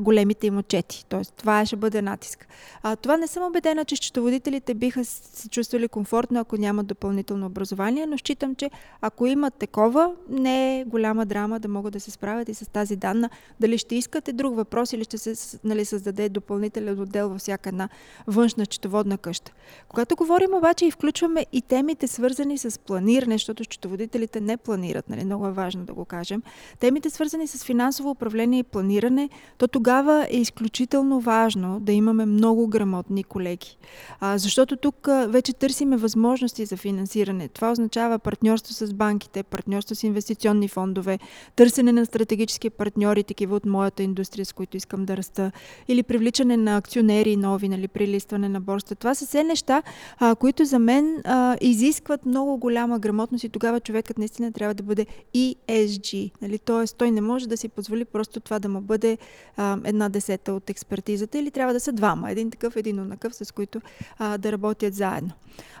големите им отчети. Тоест, това ще бъде натиск. А, това не съм убедена, че счетоводителите биха се чувствали комфортно, ако нямат допълнително образование, но считам, че ако имат такова, не е голяма драма да могат да се справят и с тази данна. Дали ще искате друг въпрос или ще се нали, създаде допълнителен отдел във всяка една външна счетоводна къща. Когато говорим обаче и включваме и темите свързани с планиране, защото счетоводителите не планират, нали, много е важно да го кажем, темите свързани с финансово управление и планиране, то тогава е изключително важно да имаме много грамотни колеги. А, защото тук а, вече търсиме възможности за финансиране. Това означава партньорство с банките, партньорство с инвестиционни фондове, търсене на стратегически партньори, такива от моята индустрия, с които искам да раста, или привличане на акционери нови, нали, прилистване на борста. Това са все неща, а, които за мен а, изискват много голяма грамотност и тогава човекът наистина трябва да бъде ESG. Нали? Тоест, той не може да си позволи просто това да му бъде а, една десета от експертизата или трябва да са двама. Един такъв, един онакъв, с които а, да работят заедно.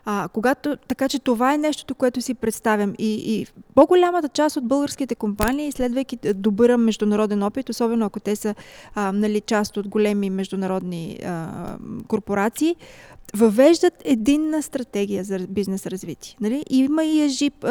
А, когато, така че това е нещото, което си представям. И, и по-голямата част от българските компании, следвайки добър международен опит, особено ако те са а, нали, част от големи международни а, корпорации, въвеждат единна стратегия за бизнес развитие. Нали? Има и ежип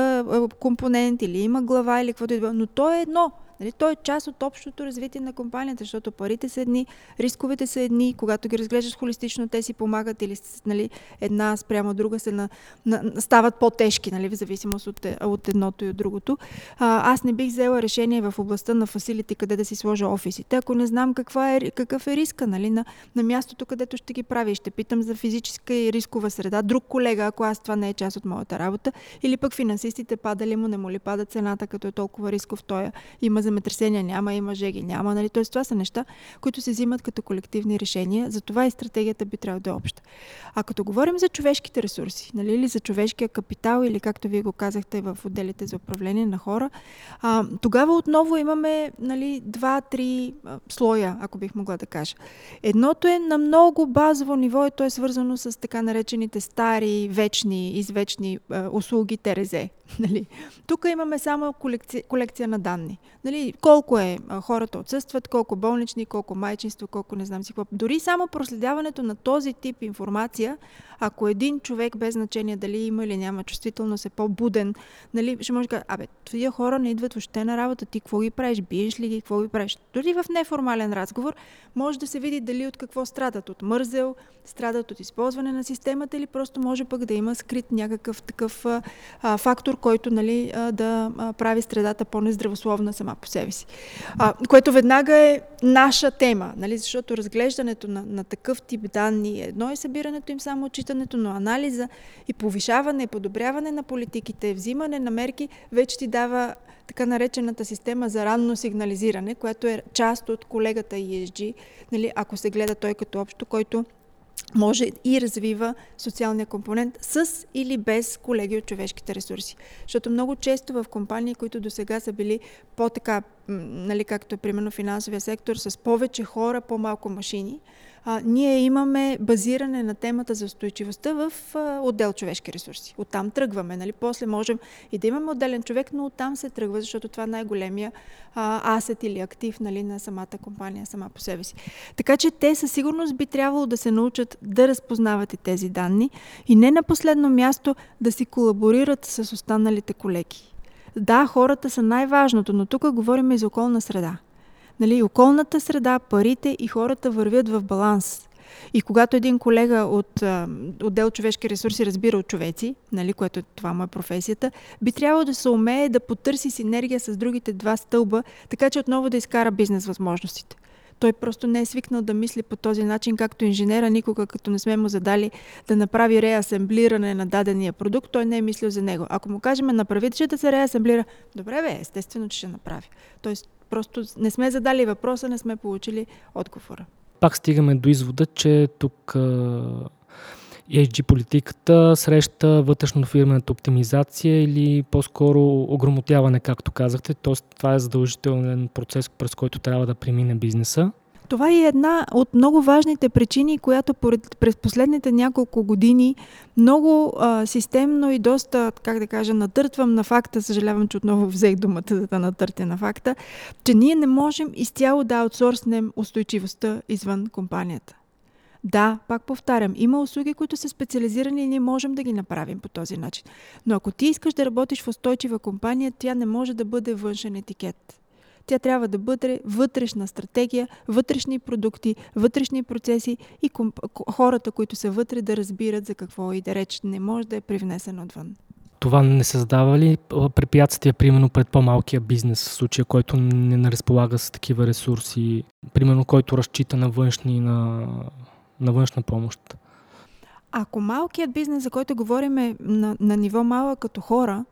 компонент или има глава или каквото и да но то е едно – Нали, то е част от общото развитие на компанията, защото парите са едни, рисковете са едни, когато ги разглеждаш холистично, те си помагат или нали, една спрямо друга се на, на, стават по-тежки, нали, в зависимост от, от едното и от другото. А, аз не бих взела решение в областта на фасилите, къде да си сложа офисите, ако не знам каква е, какъв е риска нали, на, на мястото, където ще ги прави. Ще питам за физическа и рискова среда. Друг колега, ако аз това не е част от моята работа, или пък финансистите пада ли му, не му ли пада цената, като е толкова рисков, той има земетресения няма, има жеги няма. Нали? Тоест това са неща, които се взимат като колективни решения. Затова и стратегията би трябвало да е обща. А като говорим за човешките ресурси, нали, или за човешкия капитал, или както вие го казахте в отделите за управление на хора, а, тогава отново имаме нали, два-три слоя, ако бих могла да кажа. Едното е на много базово ниво и то е свързано с така наречените стари, вечни, извечни услуги ТРЗ. Нали? Тук имаме само колекция, колекция на данни. Нали? Колко е а, хората отсъстват, колко болнични, колко майчинство, колко не знам си какво. Дори само проследяването на този тип информация, ако един човек без значение дали има или няма чувствителност е по-буден, нали, ще може да кажа, абе, тия хора не идват въобще на работа, ти какво ги правиш, биеш ли ги, какво ги правиш. Дори в неформален разговор може да се види дали от какво страдат, от мързел, страдат от използване на системата или просто може пък да има скрит някакъв такъв а, фактор, който нали, да прави средата по-нездравословна сама по себе си. А, което веднага е наша тема, нали, защото разглеждането на, на такъв тип данни едно е събирането им само отчитането, но анализа и повишаване, подобряване на политиките, взимане на мерки вече ти дава така наречената система за ранно сигнализиране, която е част от колегата ESG, нали, ако се гледа той като общо, който може и развива социалния компонент с или без колеги от човешките ресурси. Защото много често в компании, които до сега са били по-така, нали, както е примерно финансовия сектор, с повече хора, по-малко машини, а, ние имаме базиране на темата за устойчивостта в а, отдел човешки ресурси. Оттам тръгваме. Нали? После можем и да имаме отделен човек, но оттам се тръгва, защото това е най-големия а, асет или актив нали, на самата компания сама по себе си. Така че те със сигурност би трябвало да се научат да разпознават и тези данни и не на последно място да си колаборират с останалите колеги. Да, хората са най-важното, но тук говорим и за околна среда. Нали, околната среда, парите и хората вървят в баланс. И когато един колега от отдел човешки ресурси разбира от човеци, нали, което това му е професията, би трябвало да се умее да потърси синергия с другите два стълба, така че отново да изкара бизнес възможностите. Той просто не е свикнал да мисли по този начин, както инженера, никога като не сме му задали да направи реасемблиране на дадения продукт, той не е мислил за него. Ако му кажем направи, че да се реасемблира, добре бе, естествено, че ще направи. Тоест, просто не сме задали въпроса, не сме получили отговора. Пак стигаме до извода, че тук ESG политиката среща вътрешно-фирмената оптимизация или по-скоро огромотяване, както казахте. Тоест, това е задължителен процес, през който трябва да премине бизнеса. Това е една от много важните причини, която през последните няколко години много а, системно и доста, как да кажа, натъртвам на факта, съжалявам, че отново взех думата, за да натъртя на факта, че ние не можем изцяло да аутсорснем устойчивостта извън компанията. Да, пак повтарям, има услуги, които са специализирани и ние можем да ги направим по този начин. Но ако ти искаш да работиш в устойчива компания, тя не може да бъде външен етикет. Тя трябва да бъде вътрешна стратегия, вътрешни продукти, вътрешни процеси и комп... хората, които са вътре, да разбират за какво и да реч. Не може да е привнесено отвън. Това не създава ли препятствия, примерно, пред по-малкия бизнес, в случая, който не разполага с такива ресурси, примерно, който разчита на външни, на на външна помощ? Ако малкият бизнес, за който говорим е на, на ниво малък като хора,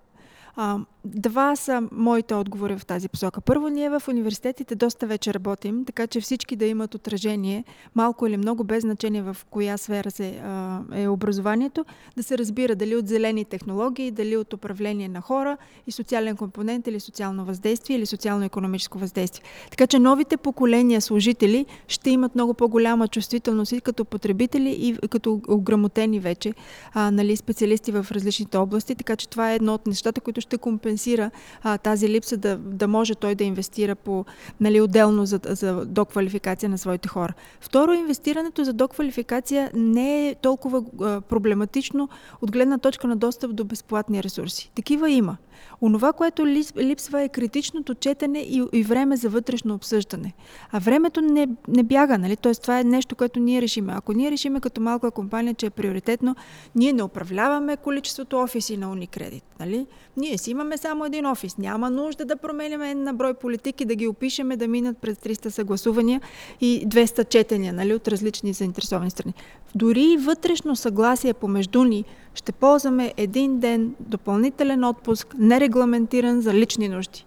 а, Два са моите отговори в тази посока. Първо, ние в университетите доста вече работим, така че всички да имат отражение, малко или много, без значение в коя сфера се, а, е образованието, да се разбира дали от зелени технологии, дали от управление на хора и социален компонент или социално въздействие или социално-економическо въздействие. Така че новите поколения служители ще имат много по-голяма чувствителност и като потребители и като ограмотени вече а, нали, специалисти в различните области, така че това е едно от нещата, които ще компенсират компенсира а, тази липса, да, да може той да инвестира по, нали, отделно за, за доквалификация на своите хора. Второ, инвестирането за доквалификация не е толкова а, проблематично от гледна точка на достъп до безплатни ресурси. Такива има. Онова, което липсва е критичното четене и, и време за вътрешно обсъждане. А времето не, не бяга, нали? Тоест, това е нещо, което ние решиме. Ако ние решиме като малка компания, че е приоритетно, ние не управляваме количеството офиси на Уникредит. Нали? Ние си имаме само един офис. Няма нужда да променяме на брой политики, да ги опишеме, да минат през 300 съгласувания и 200 четения нали, от различни заинтересовани страни. Дори и вътрешно съгласие помежду ни ще ползваме един ден допълнителен отпуск, нерегламентиран за лични нужди.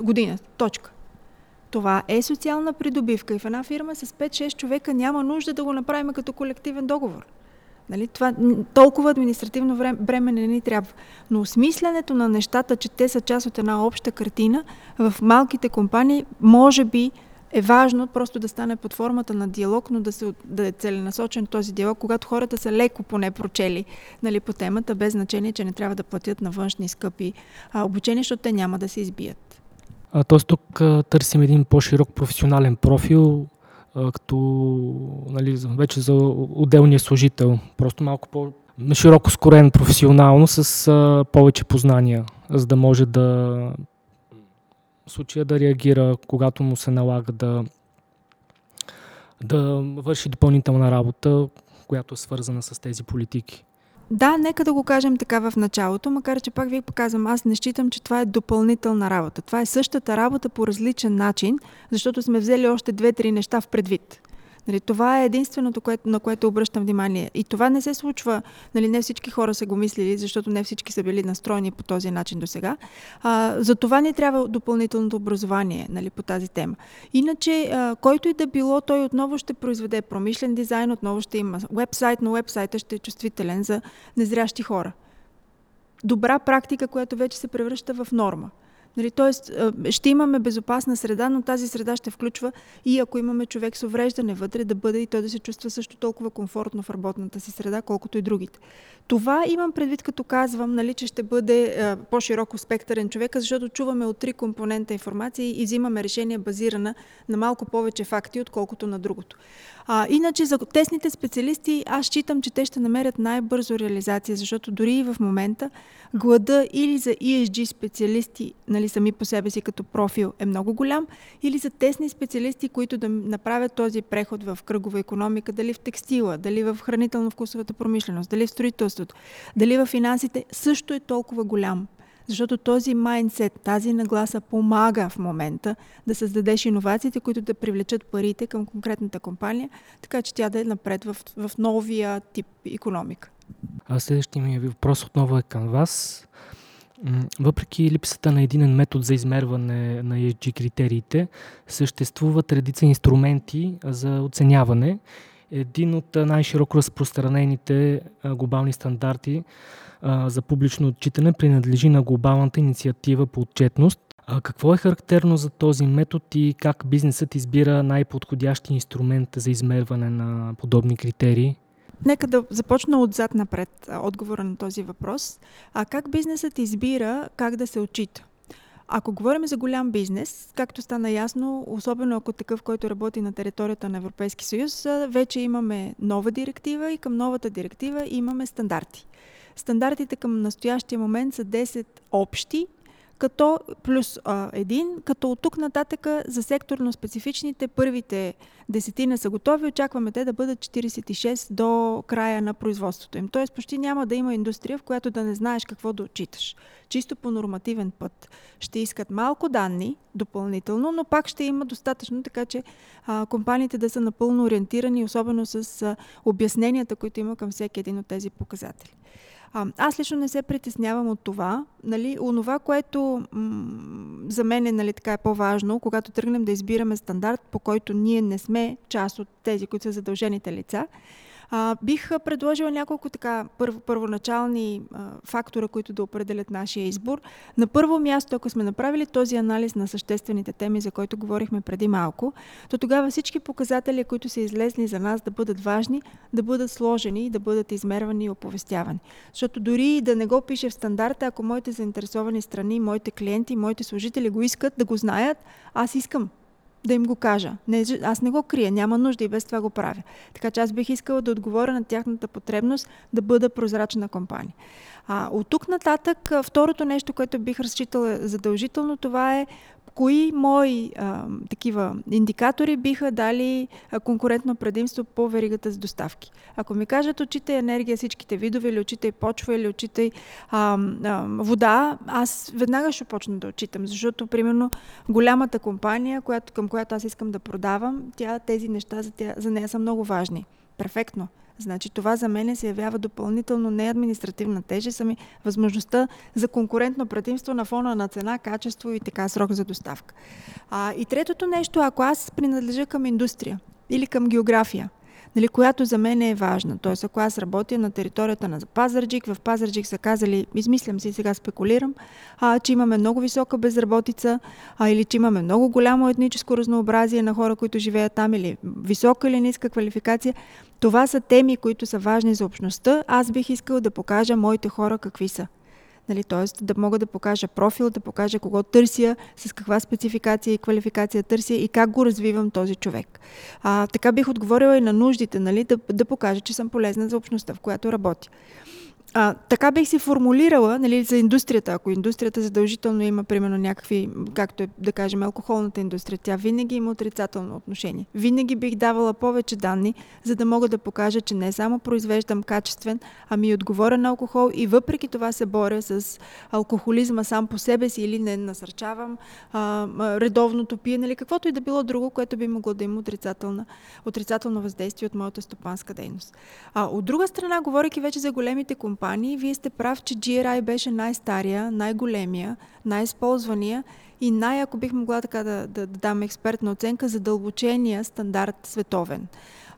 Година. Точка. Това е социална придобивка и в една фирма с 5-6 човека няма нужда да го направим като колективен договор. Нали? Това, толкова административно време, не ни трябва. Но осмисленето на нещата, че те са част от една обща картина, в малките компании може би е важно просто да стане под формата на диалог, но да, се, да е целенасочен този диалог, когато хората са леко поне прочели нали, по темата, без значение, че не трябва да платят на външни скъпи а, обучения, защото те няма да се избият. Тоест тук а, търсим един по-широк професионален профил, а, като нали, вече за отделния служител. Просто малко по- широко скорен професионално с а, повече познания, за да може да случая да реагира, когато му се налага да, да върши допълнителна работа, която е свързана с тези политики. Да, нека да го кажем така в началото, макар че пак ви показвам, аз не считам, че това е допълнителна работа. Това е същата работа по различен начин, защото сме взели още две-три неща в предвид. Нали, това е единственото, което, на което обръщам внимание. И това не се случва, нали, не всички хора са го мислили, защото не всички са били настроени по този начин до сега. за това ни трябва допълнителното образование нали, по тази тема. Иначе, а, който и да било, той отново ще произведе промишлен дизайн, отново ще има вебсайт, но вебсайта ще е чувствителен за незрящи хора. Добра практика, която вече се превръща в норма. Нали, тоест, ще имаме безопасна среда, но тази среда ще включва и ако имаме човек с увреждане вътре, да бъде и той да се чувства също толкова комфортно в работната си среда, колкото и другите. Това имам предвид, като казвам, нали, че ще бъде по-широко спектърен човек, защото чуваме от три компонента информация и взимаме решение базирана на малко повече факти, отколкото на другото. А, иначе за тесните специалисти аз считам, че те ще намерят най-бързо реализация, защото дори и в момента глада или за ESG специалисти, нали, сами по себе си като профил е много голям, или за тесни специалисти, които да направят този преход в кръгова економика, дали в текстила, дали в хранително-вкусовата промишленост, дали в строителството, дали в финансите, също е толкова голям. Защото този майндсет, тази нагласа помага в момента да създадеш иновациите, които да привлечат парите към конкретната компания, така че тя да е напред в, в новия тип економика. А следващия ми въпрос отново е към вас. Въпреки липсата на единен метод за измерване на ESG критериите, съществуват редица инструменти за оценяване. Един от най-широко разпространените глобални стандарти за публично отчитане принадлежи на глобалната инициатива по отчетност. Какво е характерно за този метод и как бизнесът избира най-подходящи инструмент за измерване на подобни критерии? Нека да започна отзад напред отговора на този въпрос. А как бизнесът избира как да се отчита? Ако говорим за голям бизнес, както стана ясно, особено ако такъв, който работи на територията на Европейски съюз, вече имаме нова директива и към новата директива имаме стандарти. Стандартите към настоящия момент са 10 общи като плюс а, един, като от тук нататък за секторно специфичните първите десетина са готови, очакваме те да бъдат 46 до края на производството им. Тоест почти няма да има индустрия, в която да не знаеш какво да отчиташ. Чисто по нормативен път. Ще искат малко данни допълнително, но пак ще има достатъчно, така че а, компаниите да са напълно ориентирани, особено с а, обясненията, които има към всеки един от тези показатели. А, аз лично не се притеснявам от това. Нали, онова, което м- за мен е, нали, така е по-важно, когато тръгнем да избираме стандарт, по който ние не сме част от тези, които са задължените лица, а, бих предложила няколко така първо, първоначални а, фактора, които да определят нашия избор. На първо място, ако сме направили този анализ на съществените теми, за които говорихме преди малко, то тогава всички показатели, които са излезли за нас да бъдат важни, да бъдат сложени, да бъдат измервани и оповестявани. Защото дори да не го пише в стандарта, ако моите заинтересовани страни, моите клиенти, моите служители го искат да го знаят, аз искам да им го кажа. Не, аз не го крия, няма нужда и без това го правя. Така че аз бих искала да отговоря на тяхната потребност да бъда прозрачна компания. А, от тук нататък, второто нещо, което бих разчитала задължително, това е кои мои а, такива индикатори биха дали конкурентно предимство по веригата с доставки. Ако ми кажат, очитай енергия всичките видове, или очитай почва, или а, вода, аз веднага ще почна да отчитам, защото, примерно, голямата компания, която, към която аз искам да продавам, тя, тези неща за, тя, за нея са много важни. Перфектно. Значи това за мен се явява допълнително не административна тежест, ами възможността за конкурентно предимство на фона на цена, качество и така срок за доставка. А, и третото нещо, ако аз принадлежа към индустрия или към география, нали, която за мен е важна. Тоест, ако аз работя на територията на Пазарджик, в Пазарджик са казали, измислям си, сега спекулирам, а, че имаме много висока безработица, а, или че имаме много голямо етническо разнообразие на хора, които живеят там, или висока или ниска квалификация, това са теми, които са важни за общността. Аз бих искал да покажа моите хора какви са. Нали, т.е. да мога да покажа профил, да покажа кого търся, с каква спецификация и квалификация търся и как го развивам този човек. А, така бих отговорила и на нуждите, нали, да, да покажа, че съм полезна за общността, в която работя. А, така бих си формулирала нали, за индустрията. Ако индустрията задължително има, примерно, някакви, както е, да кажем, алкохолната индустрия, тя винаги има отрицателно отношение. Винаги бих давала повече данни, за да мога да покажа, че не само произвеждам качествен, ами и отговорен алкохол и въпреки това се боря с алкохолизма сам по себе си или не насърчавам а, редовното пиене или каквото и да било друго, което би могло да има отрицателно, отрицателно въздействие от моята стопанска дейност. А, от друга страна, говоряки вече за големите компании, компании, вие сте прав, че GRI беше най-стария, най-големия, най-използвания и най, ако бих могла така да, да, да дам експертна оценка, задълбочения стандарт световен.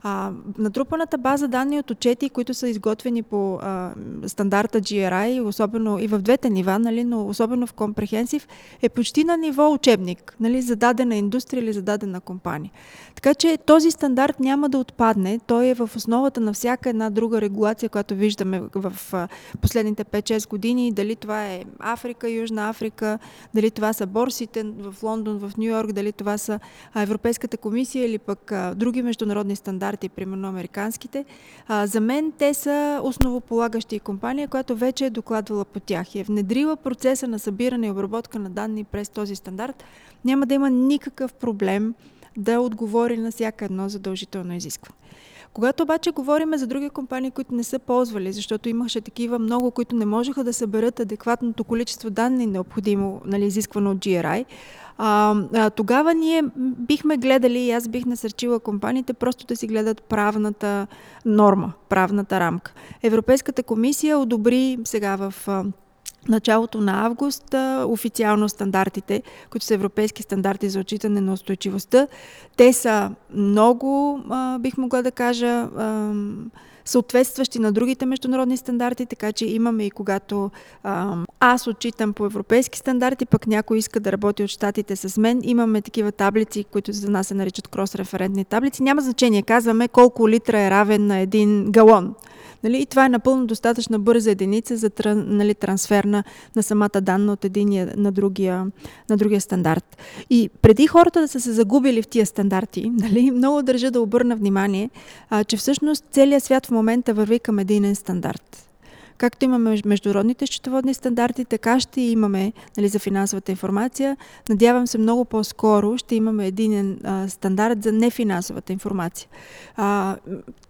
А, натрупаната база данни от отчети, които са изготвени по а, стандарта GRI, особено и в двете нива, нали, но особено в компрехенсив, е почти на ниво учебник, нали, за дадена индустрия или за дадена компания. Така че този стандарт няма да отпадне. Той е в основата на всяка една друга регулация, която виждаме в последните 5-6 години. Дали това е Африка, Южна Африка, дали това са борси борсите в Лондон, в Нью Йорк, дали това са Европейската комисия или пък а, други международни стандарти, примерно американските, а, за мен те са основополагащи компания, която вече е докладвала по тях и е внедрила процеса на събиране и обработка на данни през този стандарт, няма да има никакъв проблем да отговори на всяка едно задължително изискване. Когато обаче говорим за други компании, които не са ползвали, защото имаше такива много, които не можеха да съберат адекватното количество данни, необходимо, нали, изисквано от GRI, а, тогава ние бихме гледали и аз бих насърчила компаниите просто да си гледат правната норма, правната рамка. Европейската комисия одобри сега в началото на август официално стандартите, които са европейски стандарти за отчитане на устойчивостта. Те са много, бих могла да кажа, съответстващи на другите международни стандарти, така че имаме и когато а, аз отчитам по европейски стандарти, пък някой иска да работи от щатите с мен, имаме такива таблици, които за нас се наричат крос-референтни таблици. Няма значение, казваме колко литра е равен на един галон. Нали? И това е напълно достатъчна бърза единица за нали, трансфер на, на самата данна от единия на другия, на другия стандарт. И преди хората да са се загубили в тия стандарти, нали, много държа да обърна внимание, а, че всъщност целият свят в момента върви към единен стандарт. Както имаме международните счетоводни стандарти, така ще имаме нали, за финансовата информация. Надявам се много по-скоро ще имаме един а, стандарт за нефинансовата информация. А,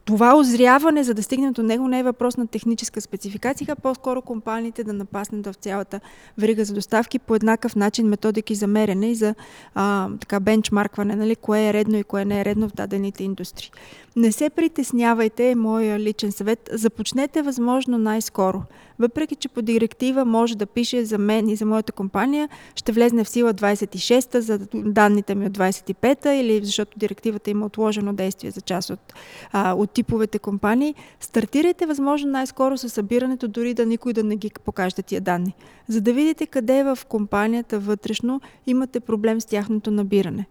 това озряване, за да стигнем до него, не е въпрос на техническа спецификация, а по-скоро компаниите да напаснат в цялата верига за доставки по еднакъв начин методики за мерене и за а, така бенчмаркване, нали, кое е редно и кое не е редно в дадените индустрии. Не се притеснявайте, е моя личен съвет. Започнете възможно най-скоро. Въпреки, че по директива може да пише за мен и за моята компания, ще влезне в сила 26-та за данните ми от 25-та или защото директивата има отложено действие за част от, а, от типовете компании. Стартирайте възможно най-скоро с събирането, дори да никой да не ги покаже тия данни. За да видите къде в компанията вътрешно имате проблем с тяхното набиране.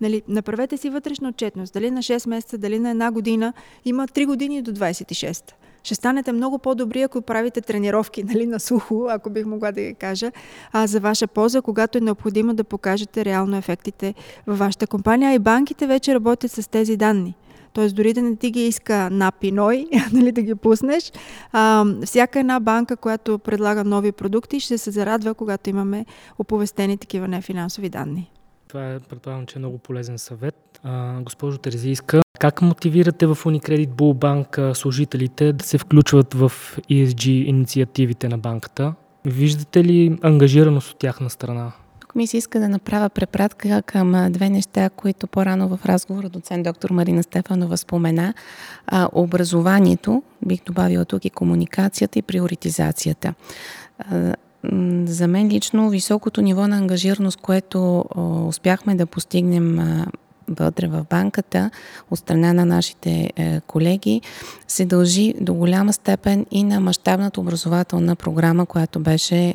Нали, направете си вътрешна отчетност. Дали на 6 месеца, дали на една година. Има 3 години до 26. Ще станете много по-добри, ако правите тренировки нали, на сухо, ако бих могла да ги кажа, а, за ваша полза, когато е необходимо да покажете реално ефектите във вашата компания. А и банките вече работят с тези данни. Т.е. дори да не ти ги иска на пиной, нали, да ги пуснеш, а, всяка една банка, която предлага нови продукти, ще се зарадва, когато имаме оповестени такива нефинансови данни. Това е, предполагам, че е много полезен съвет. А, госпожо Терезийска, как мотивирате в Unicredit Bull служителите да се включват в ESG инициативите на банката? Виждате ли ангажираност от тяхна страна? Ми се иска да направя препратка към две неща, които по-рано в разговора доцент доктор Марина Стефанова спомена. А, образованието, бих добавила тук и комуникацията и приоритизацията. За мен лично високото ниво на ангажираност, което успяхме да постигнем вътре в банката от страна на нашите е, колеги се дължи до голяма степен и на мащабната образователна програма, която беше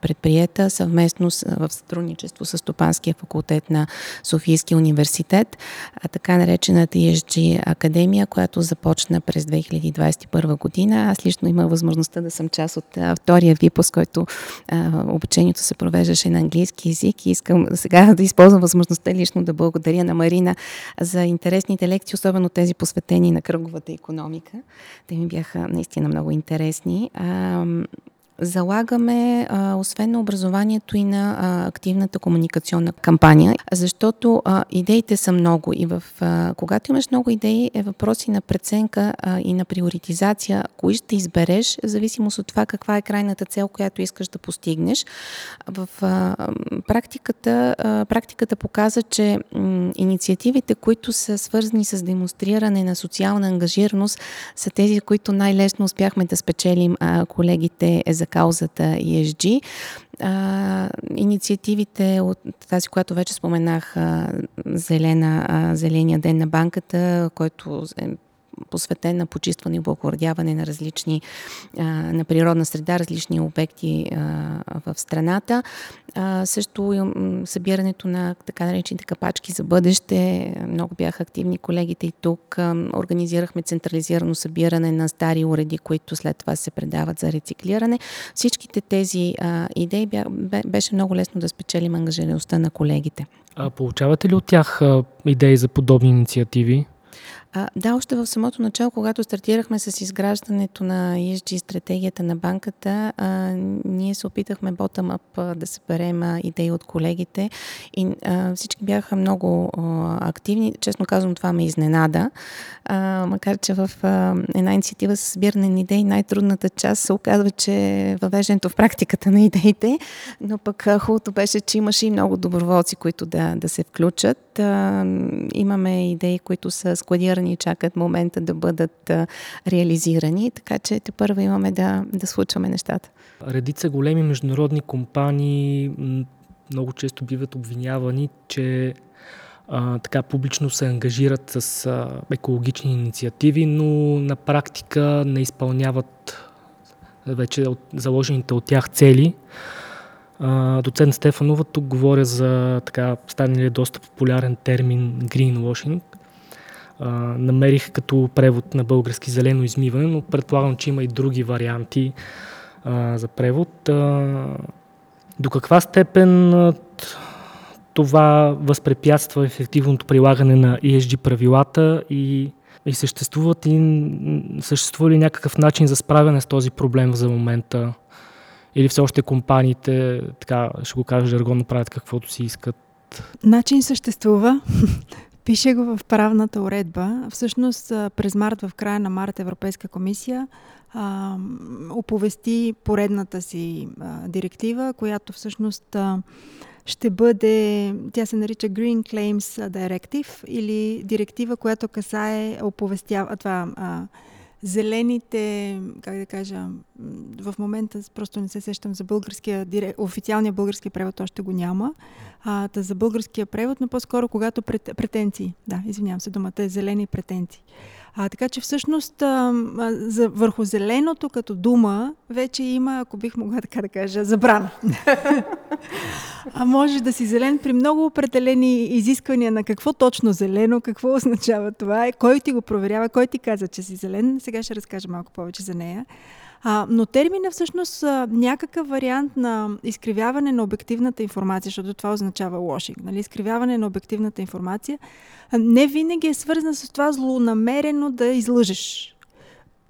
предприета съвместно с, в сътрудничество с Стопанския факултет на Софийския университет, а, така наречената ESG Академия, която започна през 2021 година. Аз лично имах възможността да съм част от втория випуск, който а, обучението се провеждаше на английски язик и искам сега да използвам възможността лично да благодаря на Марина за интересните лекции, особено тези посветени на кръговата економика. Те ми бяха наистина много интересни залагаме, а, освен на образованието и на а, активната комуникационна кампания, защото а, идеите са много и в, а, когато имаш много идеи е въпрос и на преценка а, и на приоритизация, кои ще избереш, в зависимост от това каква е крайната цел, която искаш да постигнеш. В а, практиката, а, практиката показа, че м, инициативите, които са свързани с демонстриране на социална ангажираност, са тези, които най-лесно успяхме да спечелим а, колегите за каузата ESG. А, инициативите от тази, която вече споменах, а, зелена, а, Зеления ден на банката, който е посветен на почистване и благородяване на различни, на природна среда, различни обекти в страната. Също събирането на така наречените капачки за бъдеще. Много бяха активни колегите и тук. Организирахме централизирано събиране на стари уреди, които след това се предават за рециклиране. Всичките тези идеи беше много лесно да спечелим ангажираността на колегите. А получавате ли от тях идеи за подобни инициативи? А, да, още в самото начало, когато стартирахме с изграждането на ESG стратегията на банката, а, ние се опитахме bottom-up да съберем идеи от колегите и а, всички бяха много а, активни. Честно казвам, това ме изненада, а, макар че в а, една инициатива за събиране на идеи най-трудната част се оказва, че въвеждането в практиката на идеите, но пък хубавото беше, че имаше и много доброволци, които да, да се включат. А, имаме идеи, които са складирани планирани, чакат момента да бъдат реализирани, така че те първо имаме да, да случваме нещата. Редица големи международни компании много често биват обвинявани, че а, така публично се ангажират с а, екологични инициативи, но на практика не изпълняват вече от, заложените от тях цели. А, доцент Стефанова тук говоря за така станали доста популярен термин greenwashing, намерих като превод на български зелено измиване, но предполагам, че има и други варианти а, за превод. А, до каква степен а, това възпрепятства ефективното прилагане на ESG правилата и, и съществуват и съществува ли някакъв начин за справяне с този проблем за момента? Или все още компаниите, така ще го кажа жаргонно, правят каквото си искат? Начин съществува. Пише го в правната уредба. Всъщност през март, в края на март, Европейска комисия а, оповести поредната си а, директива, която всъщност а, ще бъде, тя се нарича Green Claims Directive или директива, която касае оповестява това а, зелените, как да кажа, в момента просто не се сещам за българския, официалния български превод още го няма, а, да за българския превод, но по-скоро когато прет, претенции, да, извинявам се, думата е зелени претенции. А, така че всъщност а, за, върху зеленото като дума вече има, ако бих могла така да кажа, забрана. а може да си зелен при много определени изисквания на какво точно зелено, какво означава това, кой ти го проверява, кой ти каза, че си зелен. Сега ще разкажа малко повече за нея. А, но термина всъщност а, някакъв вариант на изкривяване на обективната информация, защото това означава лошинг, нали? изкривяване на обективната информация, а, не винаги е свързана с това злонамерено да излъжеш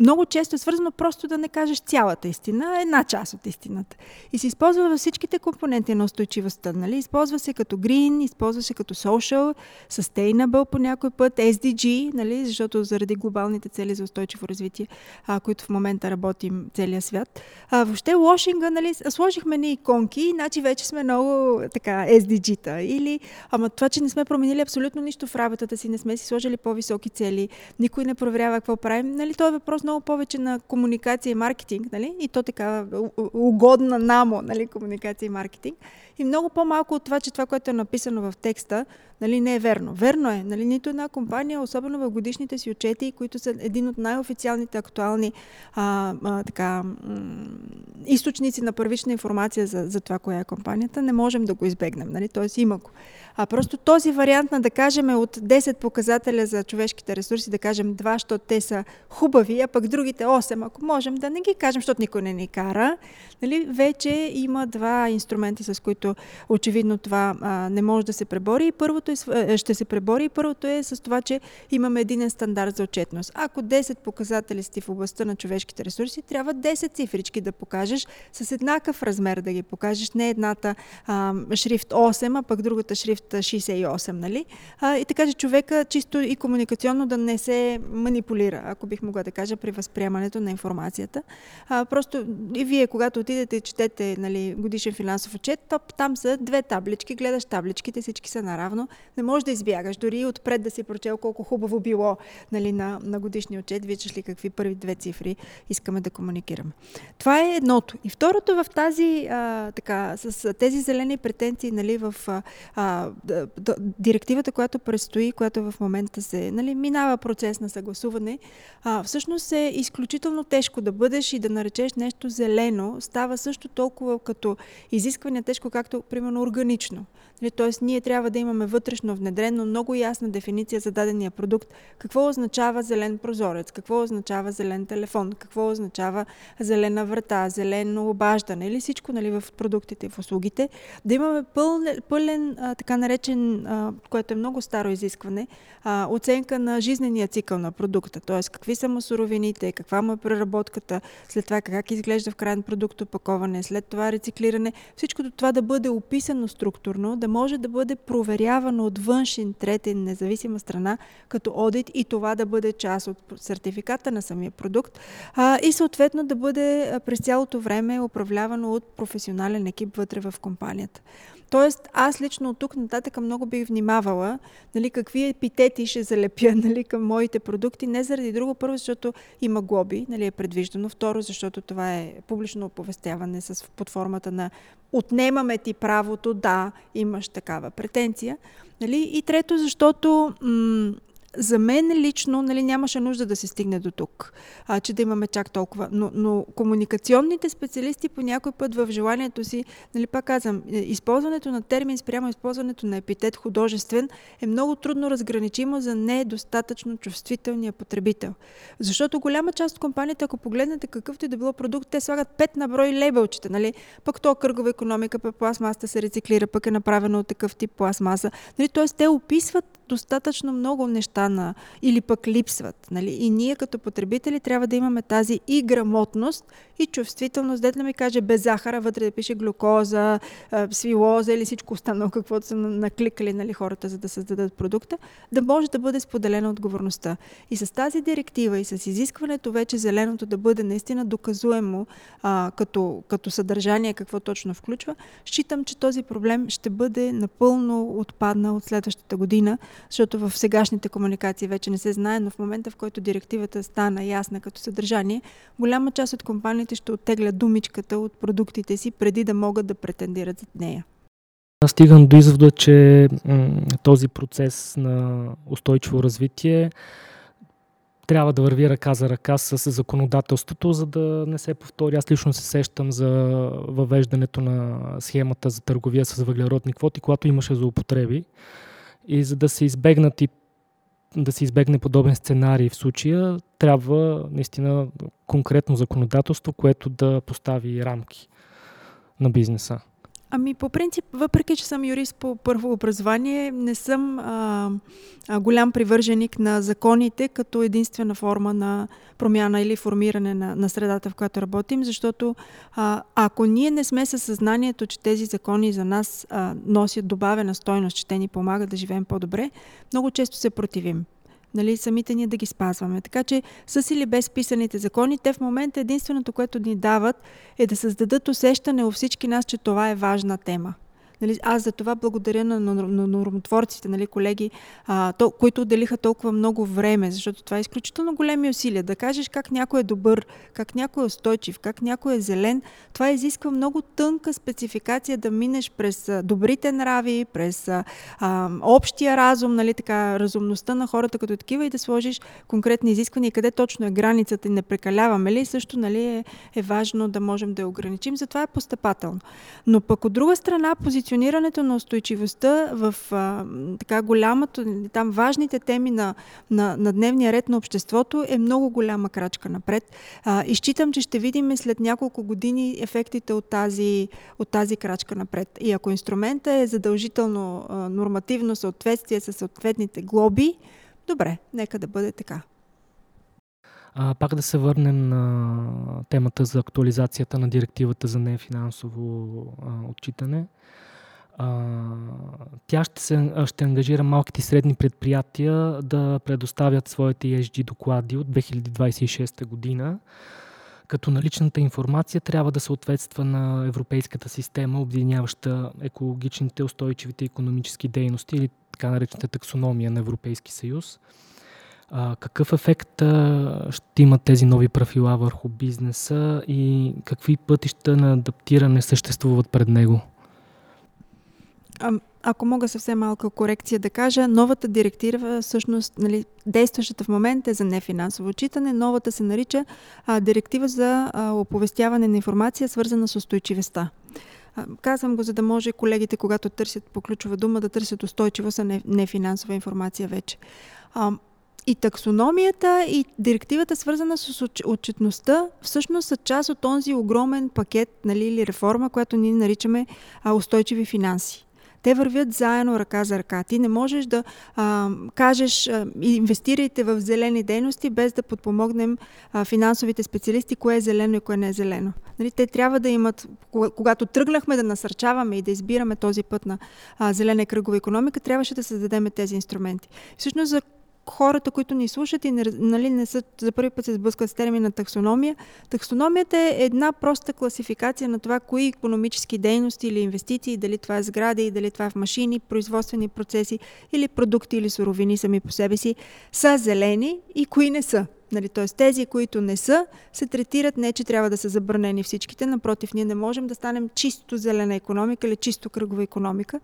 много често е свързано просто да не кажеш цялата истина, една част от истината. И се използва във всичките компоненти на устойчивостта. Нали? Използва се като green, използва се като social, sustainable по някой път, SDG, нали? защото заради глобалните цели за устойчиво развитие, а, които в момента работим целия свят. А, въобще лошинга, нали? сложихме ни иконки, значи вече сме много така SDG-та. Или, ама това, че не сме променили абсолютно нищо в работата си, не сме си сложили по-високи цели, никой не проверява какво правим, нали? Това е въпрос много повече на комуникация и маркетинг, нали? И то така угодна намо, нали? Комуникация и маркетинг. И много по-малко от това, че това, което е написано в текста, нали, не е верно. Верно е. Нали, нито една компания, особено в годишните си отчети, които са един от най-официалните актуални а, а, така, източници на първична информация за, за това, коя е компанията, не можем да го избегнем. Нали? Тоест има го. А просто този вариант на да кажем от 10 показателя за човешките ресурси, да кажем 2, защото те са хубави, а пък другите 8, ако можем да не ги кажем, защото никой не ни кара, нали, вече има два инструменти, с които очевидно това а, не може да се пребори. И първото е, е, ще се пребори и първото е с това, че имаме един стандарт за отчетност. Ако 10 показатели сте в областта на човешките ресурси, трябва 10 цифрички да покажеш с еднакъв размер да ги покажеш, не едната а, шрифт 8, а пък другата шрифт 68, нали? А, и така че човека чисто и комуникационно да не се манипулира, ако бих могла да кажа, при възприемането на информацията. А, просто и вие, когато отидете и четете нали, годишен финансов отчет, топ, там са две таблички, гледаш табличките, всички са наравно. Не можеш да избягаш. Дори отпред да си прочел колко хубаво било нали, на, на годишния отчет, виждаш ли какви първи две цифри искаме да комуникираме. Това е едното. И второто в тази, а, така, с тези зелени претенции, нали, в а, директивата, която предстои, която в момента се нали, минава процес на съгласуване, а, всъщност е изключително тежко да бъдеш и да наречеш нещо зелено. Става също толкова като изискване тежко, както примерно органично. Нали, тоест, ние трябва да имаме вътрешно внедрено много ясна дефиниция за дадения продукт. Какво означава зелен прозорец, какво означава зелен телефон, какво означава зелена врата, зелено обаждане или всичко нали, в продуктите в услугите. Да имаме пълен, пълен а, така наречен, а, което е много старо изискване, а, оценка на жизнения цикъл на продукта. Т.е. какви са му суровините, каква му е преработката, след това как изглежда в крайен продукт опаковане, след това рециклиране. Всичкото това да бъде описано структурно, да може да бъде проверявано от външен, третен, независима страна, като одит и това да бъде част от сертификата на самия продукт а, и съответно да бъде през цялото време управлявано от професионален екип вътре в компанията. Тоест, аз лично от тук нататък много бих внимавала нали, какви епитети ще залепя нали, към моите продукти, не заради друго. Първо, защото има глоби, нали, е предвиждано. Второ, защото това е публично оповестяване с, под формата на отнемаме ти правото, да, имаш такава претенция. Нали? И трето, защото м- за мен лично нали, нямаше нужда да се стигне до тук, а, че да имаме чак толкова. Но, но комуникационните специалисти по някой път в желанието си, нали, пак казвам, е, използването на термин спрямо използването на епитет художествен е много трудно разграничимо за недостатъчно чувствителния потребител. Защото голяма част от компаниите, ако погледнете какъвто и да било продукт, те слагат пет на брой лейбълчета. Нали? Пък то кръгова економика, пък пластмасата се рециклира, пък е направено от такъв тип пластмаса. Нали? Тоест те описват достатъчно много неща на, или пък липсват. Нали? И ние като потребители трябва да имаме тази и грамотност, и чувствителност, дете да ми каже без захара, вътре да пише глюкоза, свилоза или всичко останало, каквото са накликали нали, хората, за да създадат продукта, да може да бъде споделена отговорността. И с тази директива и с изискването вече зеленото да бъде наистина доказуемо а, като, като съдържание, какво точно включва, считам, че този проблем ще бъде напълно отпаднал от следващата година, защото в сегашните комуникации вече не се знае, но в момента, в който директивата стана ясна като съдържание, голяма част от компаниите ще оттеглят думичката от продуктите си, преди да могат да претендират за нея. Аз стигам до извода, че този процес на устойчиво развитие трябва да върви ръка за ръка с законодателството, за да не се повтори. Аз лично се сещам за въвеждането на схемата за търговия с въглеродни квоти, когато имаше злоупотреби. И за да се избегнат и да се избегне подобен сценарий в случая, трябва наистина конкретно законодателство, което да постави рамки на бизнеса. Ами по принцип, въпреки че съм юрист по първо образование, не съм а, голям привърженик на законите като единствена форма на промяна или формиране на, на средата, в която работим, защото а, ако ние не сме със съзнанието, че тези закони за нас а, носят добавена стойност, че те ни помагат да живеем по-добре, много често се противим нали, самите ние да ги спазваме. Така че с или без писаните закони, те в момента единственото, което ни дават е да създадат усещане у всички нас, че това е важна тема. Нали, аз за това благодаря на, на, на нормотворците, нали, колеги, а, то, които отделиха толкова много време, защото това е изключително големи усилия. Да кажеш как някой е добър, как някой е устойчив, как някой е зелен, това изисква много тънка спецификация да минеш през добрите нрави, през а, общия разум, нали, така, разумността на хората като такива и да сложиш конкретни изисквания, къде точно е границата и не прекаляваме ли, също нали, е, е важно да можем да я ограничим. Затова е постъпателно. Но пък от друга страна, позиция позиционирането на устойчивостта в а, така голямото, там важните теми на, на, на дневния ред на обществото е много голяма крачка напред. А, и считам, че ще видим след няколко години ефектите от тази, от тази крачка напред. И ако инструмента е задължително а, нормативно съответствие с съответните глоби, добре, нека да бъде така. А, пак да се върнем на темата за актуализацията на директивата за нефинансово а, отчитане. Тя ще, се, ще ангажира малките и средни предприятия да предоставят своите ESG доклади от 2026 година, като наличната информация трябва да съответства на европейската система, обединяваща екологичните, устойчивите економически дейности или така наречената таксономия на Европейски съюз. А, какъв ефект а, ще имат тези нови правила върху бизнеса и какви пътища на адаптиране съществуват пред него? А, ако мога съвсем малка корекция да кажа, новата директива, всъщност, нали, действащата в момента е за нефинансово отчитане, новата се нарича а, директива за а, оповестяване на информация, свързана с устойчивостта. Казвам го, за да може колегите, когато търсят по ключова дума, да търсят устойчивост, а не, информация вече. А, и таксономията и директивата, свързана с отчетността, всъщност са част от този огромен пакет нали, или реформа, която ние наричаме а, устойчиви финанси. Те вървят заедно ръка за ръка. Ти не можеш да а, кажеш а, инвестирайте в зелени дейности, без да подпомогнем а, финансовите специалисти, кое е зелено и кое не е зелено. Нали, те трябва да имат, когато тръгнахме да насърчаваме и да избираме този път на а, зелена и кръгова економика, трябваше да създадем тези инструменти. Всъщност за хората, които ни слушат и нали, не са за първи път се сблъскват с термина таксономия. Таксономията е една проста класификация на това, кои економически дейности или инвестиции, дали това е сгради, дали това е в машини, производствени процеси или продукти или суровини сами по себе си, са зелени и кои не са. Нали, т.е. тези, които не са, се третират не, че трябва да са забранени всичките. Напротив, ние не можем да станем чисто зелена економика или чисто кръгова економика.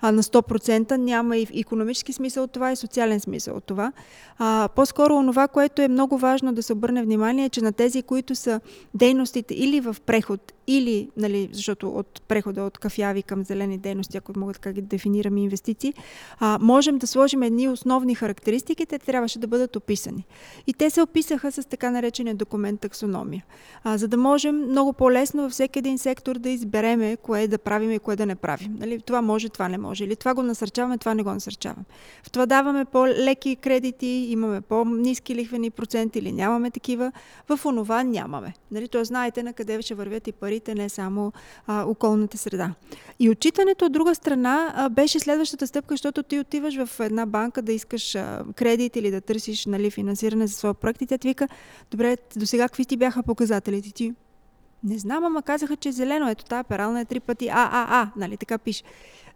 А на 100% няма и економически смисъл от това и социален смисъл от това. А, по-скоро онова, което е много важно да се обърне внимание, е, че на тези, които са дейностите или в преход, или, нали, защото от прехода от кафяви към зелени дейности, ако мога така ги дефинирам инвестиции, а, можем да сложим едни основни характеристики, те трябваше да бъдат описани. И те се описаха с така наречения документ таксономия, а, за да можем много по-лесно във всеки един сектор да избереме кое да правим и кое да не правим. Нали, това може, това не може. Или това го насърчаваме, това не го насърчаваме. В това даваме по-леки кредити, имаме по-низки лихвени проценти или нямаме такива. В онова нямаме. Нали, то знаете на къде ще вървят и пари парите, не само а, околната среда. И отчитането от друга страна а, беше следващата стъпка, защото ти отиваш в една банка да искаш а, кредит или да търсиш нали, финансиране за своя проект и тя ти вика, добре, до сега какви ти бяха показателите? Ти не знам, ама казаха, че е зелено. Ето тази перална е три пъти А, А, А, нали така пише.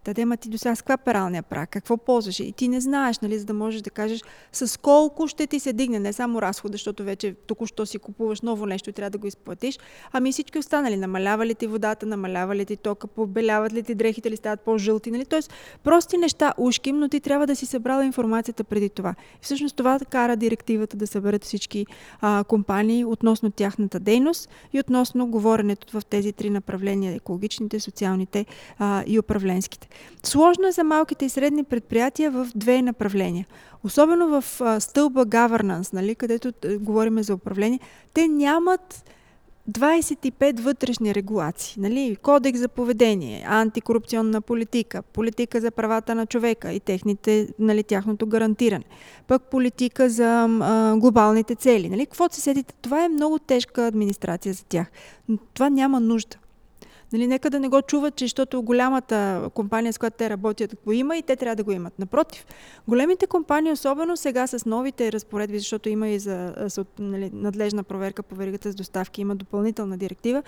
Да, да, ти до сега с каква пералния прак? Какво ползваш? И ти не знаеш, нали, за да можеш да кажеш с колко ще ти се дигне, не само разхода, защото вече току-що си купуваш ново нещо и трябва да го изплатиш, ами всички останали. Намалява ли ти водата, намалява ли ти тока, побеляват ли ти дрехите, ли стават по-жълти, нали? Тоест, прости неща, ушким, но ти трябва да си събрала информацията преди това. И всъщност това кара директивата да съберат всички а, компании относно тяхната дейност и относно говоренето в тези три направления екологичните, социалните а, и управленските. Сложно е за малките и средни предприятия в две направления. Особено в а, стълба governance, нали, където а, говорим за управление, те нямат 25 вътрешни регулации. Нали? Кодекс за поведение, антикорупционна политика, политика за правата на човека и техните, нали, тяхното гарантиране, пък политика за а, глобалните цели. Нали? Какво се седите? Това е много тежка администрация за тях. Но това няма нужда. Нали, нека да не го чуват, че защото голямата компания, с която те работят, го има и те трябва да го имат. Напротив, големите компании, особено сега с новите разпоредби, защото има и за нали, надлежна проверка по веригата с доставки, има допълнителна директива,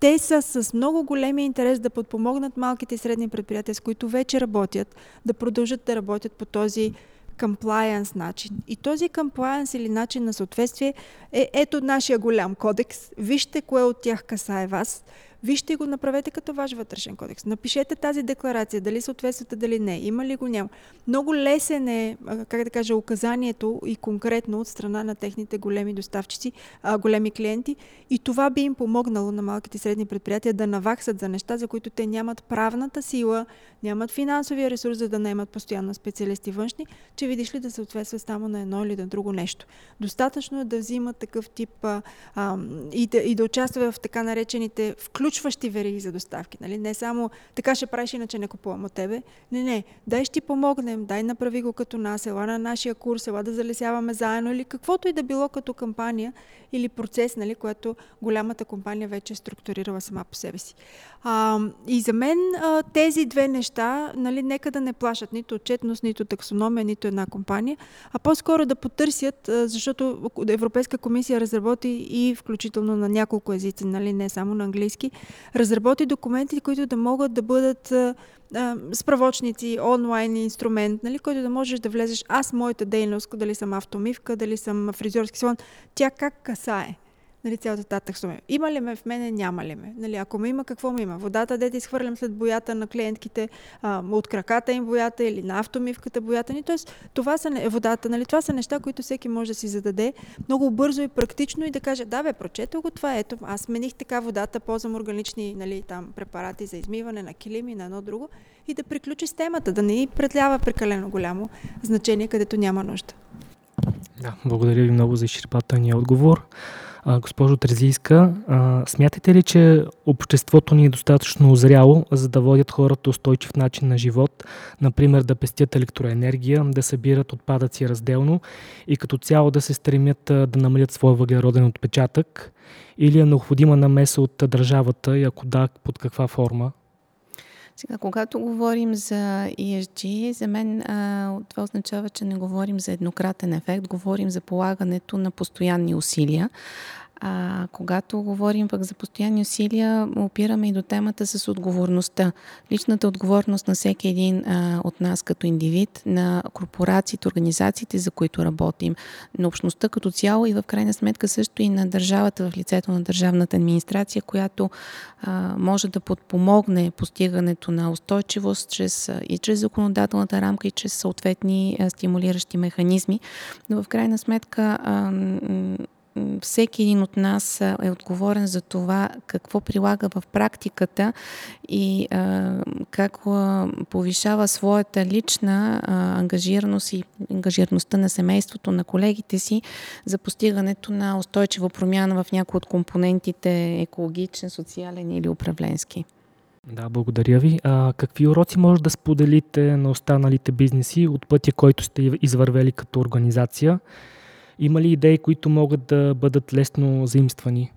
те са с много големи интерес да подпомогнат малките и средни предприятия, с които вече работят, да продължат да работят по този compliance начин. И този compliance или начин на съответствие е ето нашия голям кодекс. Вижте кое от тях касае вас. Вижте го, направете като ваш вътрешен кодекс. Напишете тази декларация, дали съответствате, дали не. Има ли го, няма. Много лесен е, как да кажа, указанието и конкретно от страна на техните големи доставчици, големи клиенти. И това би им помогнало на малките и средни предприятия да наваксат за неща, за които те нямат правната сила, нямат финансовия ресурс, за да наемат постоянно специалисти външни, че видиш ли да съответства само на едно или на друго нещо. Достатъчно е да взимат такъв тип а, а, и, да, и да участва в така наречените включвания включващи вериги за доставки. Нали? Не само така ще правиш, иначе не купувам от тебе. Не, не, дай ще ти помогнем, дай направи го като нас, ела на нашия курс, ела да залесяваме заедно или каквото и да било като кампания или процес, нали, което голямата компания вече е структурирала сама по себе си. А, и за мен а, тези две неща, нали, нека да не плашат нито отчетност, нито таксономия, нито една компания, а по-скоро да потърсят, а, защото Европейска комисия разработи и включително на няколко езици, нали, не само на английски, разработи документи, които да могат да бъдат а, справочници, онлайн инструмент, нали, който да можеш да влезеш. Аз, моята дейност, дали съм автомивка, дали съм фризьорски салон, тя как касае нали, цялата тази таксономия. Има ли ме в мене, няма ли ме? Нали, ако ме има, какво ме има? Водата, дете изхвърлям след боята на клиентките, а, от краката им боята или на автомивката боята ни. Тоест, това са водата, нали, това са неща, които всеки може да си зададе много бързо и практично и да каже, да бе, прочетох го това, ето, аз смених така водата, ползвам органични нали, там, препарати за измиване на килими, на едно друго и да приключи с темата, да не предлява прекалено голямо значение, където няма нужда. Да, благодаря ви много за изчерпателния отговор. Госпожо Трезийска, смятате ли, че обществото ни е достатъчно озряло, за да водят хората устойчив начин на живот, например да пестят електроенергия, да събират отпадъци разделно и като цяло да се стремят да намалят своя въглероден отпечатък? Или е необходима намеса от държавата и ако да, под каква форма? Сега, когато говорим за ESG, за мен а, това означава, че не говорим за еднократен ефект, говорим за полагането на постоянни усилия. А когато говорим пък за постоянни усилия, опираме и до темата с отговорността. Личната отговорност на всеки един а, от нас като индивид, на корпорациите, организациите, за които работим, на общността като цяло и в крайна сметка също и на държавата в лицето на държавната администрация, която а, може да подпомогне постигането на устойчивост чрез, и чрез законодателната рамка и чрез съответни а, стимулиращи механизми. Но в крайна сметка а, всеки един от нас е отговорен за това какво прилага в практиката и а, как повишава своята лична а, ангажираност и ангажираността на семейството, на колегите си за постигането на устойчива промяна в някои от компонентите екологичен, социален или управленски. Да, благодаря ви. А, какви уроци може да споделите на останалите бизнеси от пътя, който сте извървели като организация? Има ли идеи, които могат да бъдат лесно заимствани?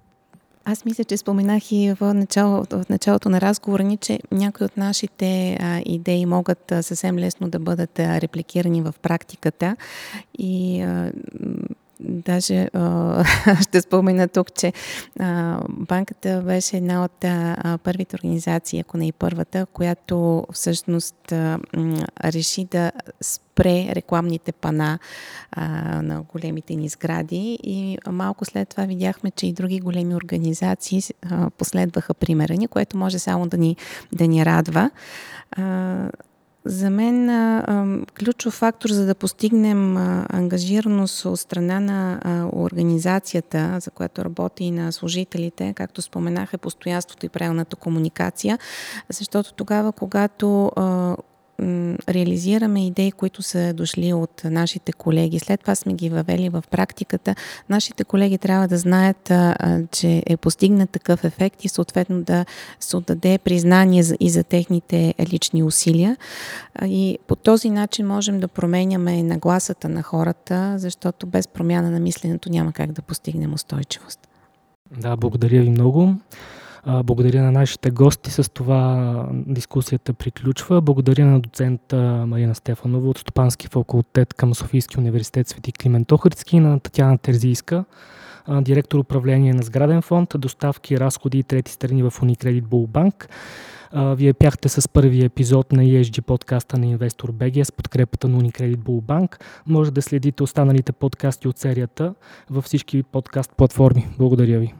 Аз мисля, че споменах и в, начало, в началото на разговора ни, че някои от нашите а, идеи могат а, съвсем лесно да бъдат а, репликирани в практиката и а, Даже а, ще спомена тук, че а, банката беше една от а, първите организации, ако не и първата, която всъщност а, реши да спре рекламните пана а, на големите ни сгради и малко след това видяхме, че и други големи организации а, последваха примера ни, което може само да ни, да ни радва. А, за мен а, ключов фактор за да постигнем а, ангажираност от страна на а, организацията, за която работи и на служителите, както споменах, е постоянството и правилната комуникация, защото тогава, когато а, реализираме идеи, които са дошли от нашите колеги. След това сме ги въвели в практиката. Нашите колеги трябва да знаят, че е постигнат такъв ефект и съответно да се отдаде признание и за техните лични усилия. И по този начин можем да променяме нагласата на хората, защото без промяна на мисленето няма как да постигнем устойчивост. Да, благодаря ви много. Благодаря на нашите гости. С това дискусията приключва. Благодаря на доцента Марина Стефанова от Стопански факултет към Софийски университет Свети Климент Охридски и на Татьяна Терзийска, директор управление на сграден фонд, доставки, разходи и трети страни в Unicredit Bullbank. Вие пяхте с първия епизод на ESG подкаста на Инвестор БГ с подкрепата на Unicredit Bullbank. Може да следите останалите подкасти от серията във всички подкаст платформи. Благодаря ви.